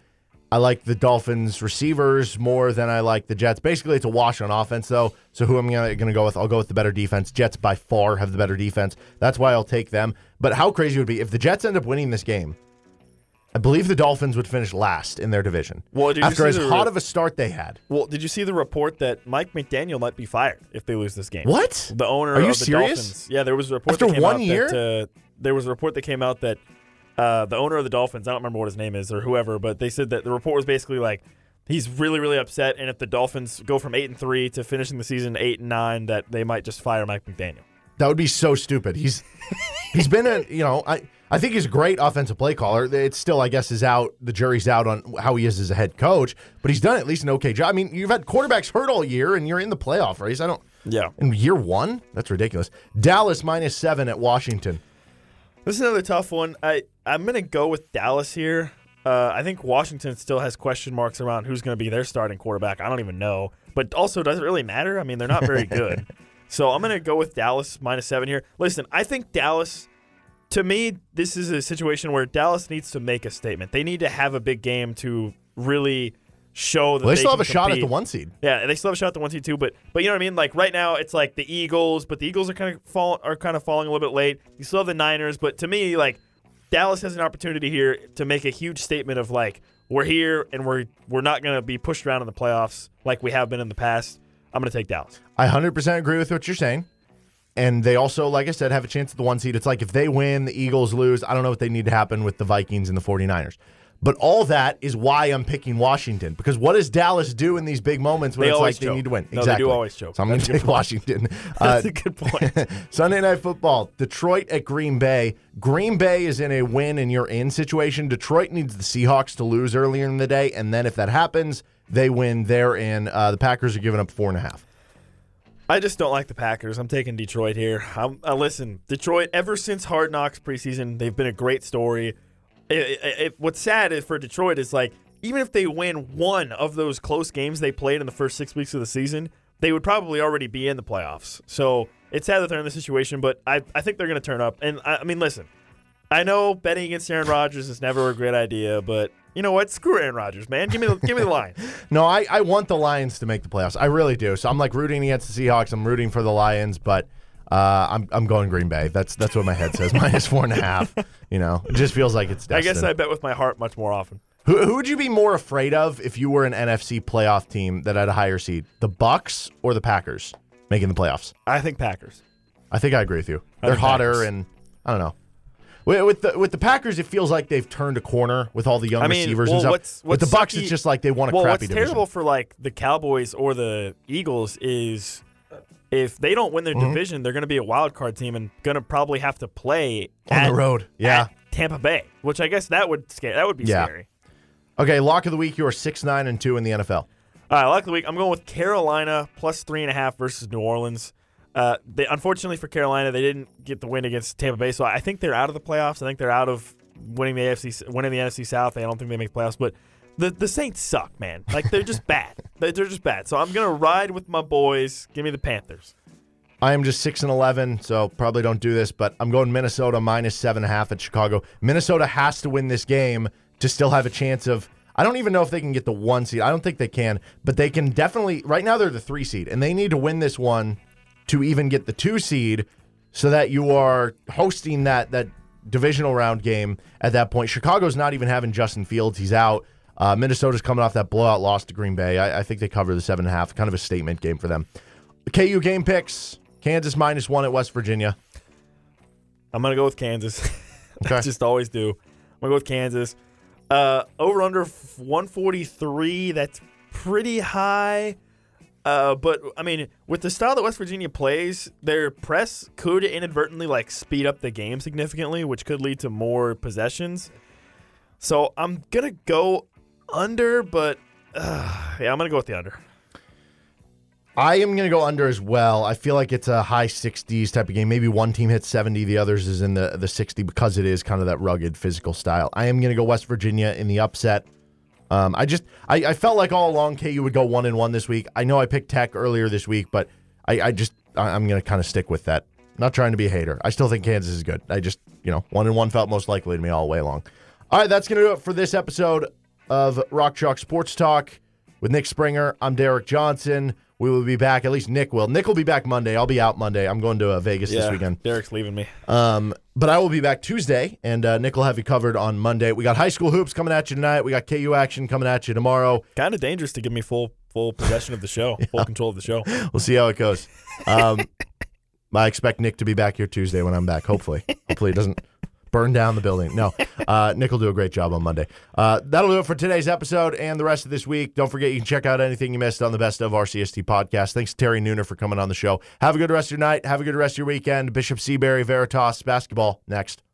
B: I like the Dolphins receivers more than I like the Jets. Basically, it's a wash on offense, though. So who am I going to go with? I'll go with the better defense. Jets by far have the better defense. That's why I'll take them. But how crazy would it be if the Jets end up winning this game? I believe the Dolphins would finish last in their division.
C: Well, did you
B: after as hot of a start they had.
C: Well, did you see the report that Mike McDaniel might be fired if they lose this game?
B: What?
C: The owner
B: Are you
C: of the
B: serious?
C: Dolphins. Yeah, there was a report
B: After
C: that came
B: one
C: out
B: year?
C: That, uh, there was a report that came out that uh, the owner of the Dolphins, I don't remember what his name is or whoever, but they said that the report was basically like he's really, really upset, and if the Dolphins go from eight and three to finishing the season eight and nine, that they might just fire Mike McDaniel.
B: That would be so stupid. He's he's been a you know I I think he's a great offensive play caller. It's still I guess is out. The jury's out on how he is as a head coach, but he's done at least an okay job. I mean, you've had quarterbacks hurt all year, and you're in the playoff race. I don't.
C: Yeah.
B: In year one, that's ridiculous. Dallas minus seven at Washington.
C: This is another tough one. I I'm gonna go with Dallas here. Uh, I think Washington still has question marks around who's going to be their starting quarterback. I don't even know, but also does it really matter? I mean, they're not very good. so I'm going to go with Dallas minus seven here. Listen, I think Dallas. To me, this is a situation where Dallas needs to make a statement. They need to have a big game to really show that
B: Well, they still
C: can
B: have a shot at the one seed.
C: Yeah, they still have a shot at the one seed too, but but you know what I mean. Like right now, it's like the Eagles, but the Eagles are kind of fall are kind of falling a little bit late. You still have the Niners, but to me, like Dallas has an opportunity here to make a huge statement of like we're here and we're we're not going to be pushed around in the playoffs like we have been in the past. I'm going to take Dallas.
B: I 100% agree with what you're saying. And they also, like I said, have a chance at the one seed. It's like if they win, the Eagles lose. I don't know what they need to happen with the Vikings and the 49ers. But all that is why I'm picking Washington. Because what does Dallas do in these big moments when
C: They
B: it's like they need to win?
C: No, they do always choke.
B: So I'm going
C: That's
B: to take
C: point.
B: Washington.
C: That's
B: Uh,
C: a good point.
B: Sunday Night Football, Detroit at Green Bay. Green Bay is in a win and you're in situation. Detroit needs the Seahawks to lose earlier in the day. And then if that happens, they win. They're in. Uh, the Packers are giving up four and a half.
C: I just don't like the Packers. I'm taking Detroit here. I'm, uh, listen, Detroit. Ever since Hard Knocks preseason, they've been a great story. It, it, it- what's sad is for Detroit is like even if they win one of those close games they played in the first six weeks of the season, they would probably already be in the playoffs. So it's sad that they're in this situation, but I, I think they're going to turn up. And I, I mean, listen, I know betting against Aaron Rodgers is never a great idea, but you know what? Screw Aaron Rodgers, man. Give me the, give me the line.
B: No, I, I want the Lions to make the playoffs. I really do. So I'm like rooting against the Seahawks. I'm rooting for the Lions, but uh, I'm I'm going Green Bay. That's that's what my head says. Minus four and a half. You know, it just feels like it's
C: I guess I bet with my heart much more often.
B: Who, who would you be more afraid of if you were an NFC playoff team that had a higher seed? The Bucks or the Packers making the playoffs?
C: I think Packers.
B: I think I agree with you. They're hotter,
C: Packers.
B: and I don't know. With, with the with the Packers, it feels like they've turned a corner with all the young
C: I mean,
B: receivers
C: well,
B: and stuff.
C: what's-
B: with the Bucks,
C: sucky-
B: it's just like they want a
C: well,
B: crappy
C: what's
B: division.
C: terrible for like the Cowboys or the Eagles is if they don't win their
B: Mm-hmm.
C: division, they're going to be a wild card team and going to probably have to play
B: On
C: at,
B: the road. Yeah.
C: Tampa Bay, which I guess that would scare. That would be
B: Yeah.
C: scary.
B: Okay, lock of the week. You are six nine and two in the NFL.
C: All right, lock of the week. I'm going with Carolina plus three and a half versus New Orleans. Uh, they, unfortunately for Carolina, they didn't get the win against Tampa Bay, so I think they're out of the playoffs. I think they're out of winning the AFC, winning the NFC South. I don't think they make playoffs, but the the Saints suck, man. Like they're just bad. They're just bad. So I'm gonna ride with my boys. Give me the Panthers.
B: I am just six and eleven, so probably don't do this, but I'm going Minnesota minus seven and a half at Chicago. Minnesota has to win this game to still have a chance of. I don't even know if they can get the one seed. I don't think they can, but they can definitely. Right now, they're the three seed, and they need to win this one to even get the two seed, so that you are hosting that that divisional round game at that point. Chicago's not even having Justin Fields; he's out. Uh, Minnesota's coming off that blowout loss to Green Bay. I, I think they cover the seven and a half. Kind of a statement game for them. KU game picks: Kansas minus one at West Virginia.
C: I'm gonna go with Kansas.
B: Okay.
C: I just always do. I'm gonna go with Kansas. Uh, over under 143. That's pretty high. Uh, but I mean, with the style that West Virginia plays, their press could inadvertently like speed up the game significantly, which could lead to more possessions. So I'm gonna go under, but uh, yeah, I'm gonna go with the under.
B: I am going to go under as well. I feel like it's a high 60s type of game. Maybe one team hits 70, the others is in the, the 60 because it is kind of that rugged physical style. I am going to go West Virginia in the upset. Um, I just I, I felt like all along KU would go one and one this week. I know I picked Tech earlier this week, but I, I just I, I'm going to kind of stick with that. Not trying to be a hater. I still think Kansas is good. I just you know one and one felt most likely to me all the way along. All right, that's going to do it for this episode of Rock Chalk Sports Talk with Nick Springer. I'm Derek Johnson. We will be back. At least Nick will. Nick will be back Monday. I'll be out Monday. I'm going to uh, Vegas this weekend.
C: Derek's leaving me.
B: Um, but I will be back Tuesday, and uh, Nick will have you covered on Monday. We got high school hoops coming at you tonight. We got KU action coming at you tomorrow.
C: Kind of dangerous to give me full full possession of the show, full control of the show.
B: We'll see how it goes. Um, I expect Nick to be back here Tuesday when I'm back. Hopefully, hopefully it doesn't burn down the building. No, uh, Nick will do a great job on Monday. Uh, that'll do it for today's episode and the rest of this week. Don't forget you can check out anything you missed on the Best of RCST podcast. Thanks to Terry Nooner for coming on the show. Have a good rest of your night. Have a good rest of your weekend. Bishop Seabury Veritas basketball next.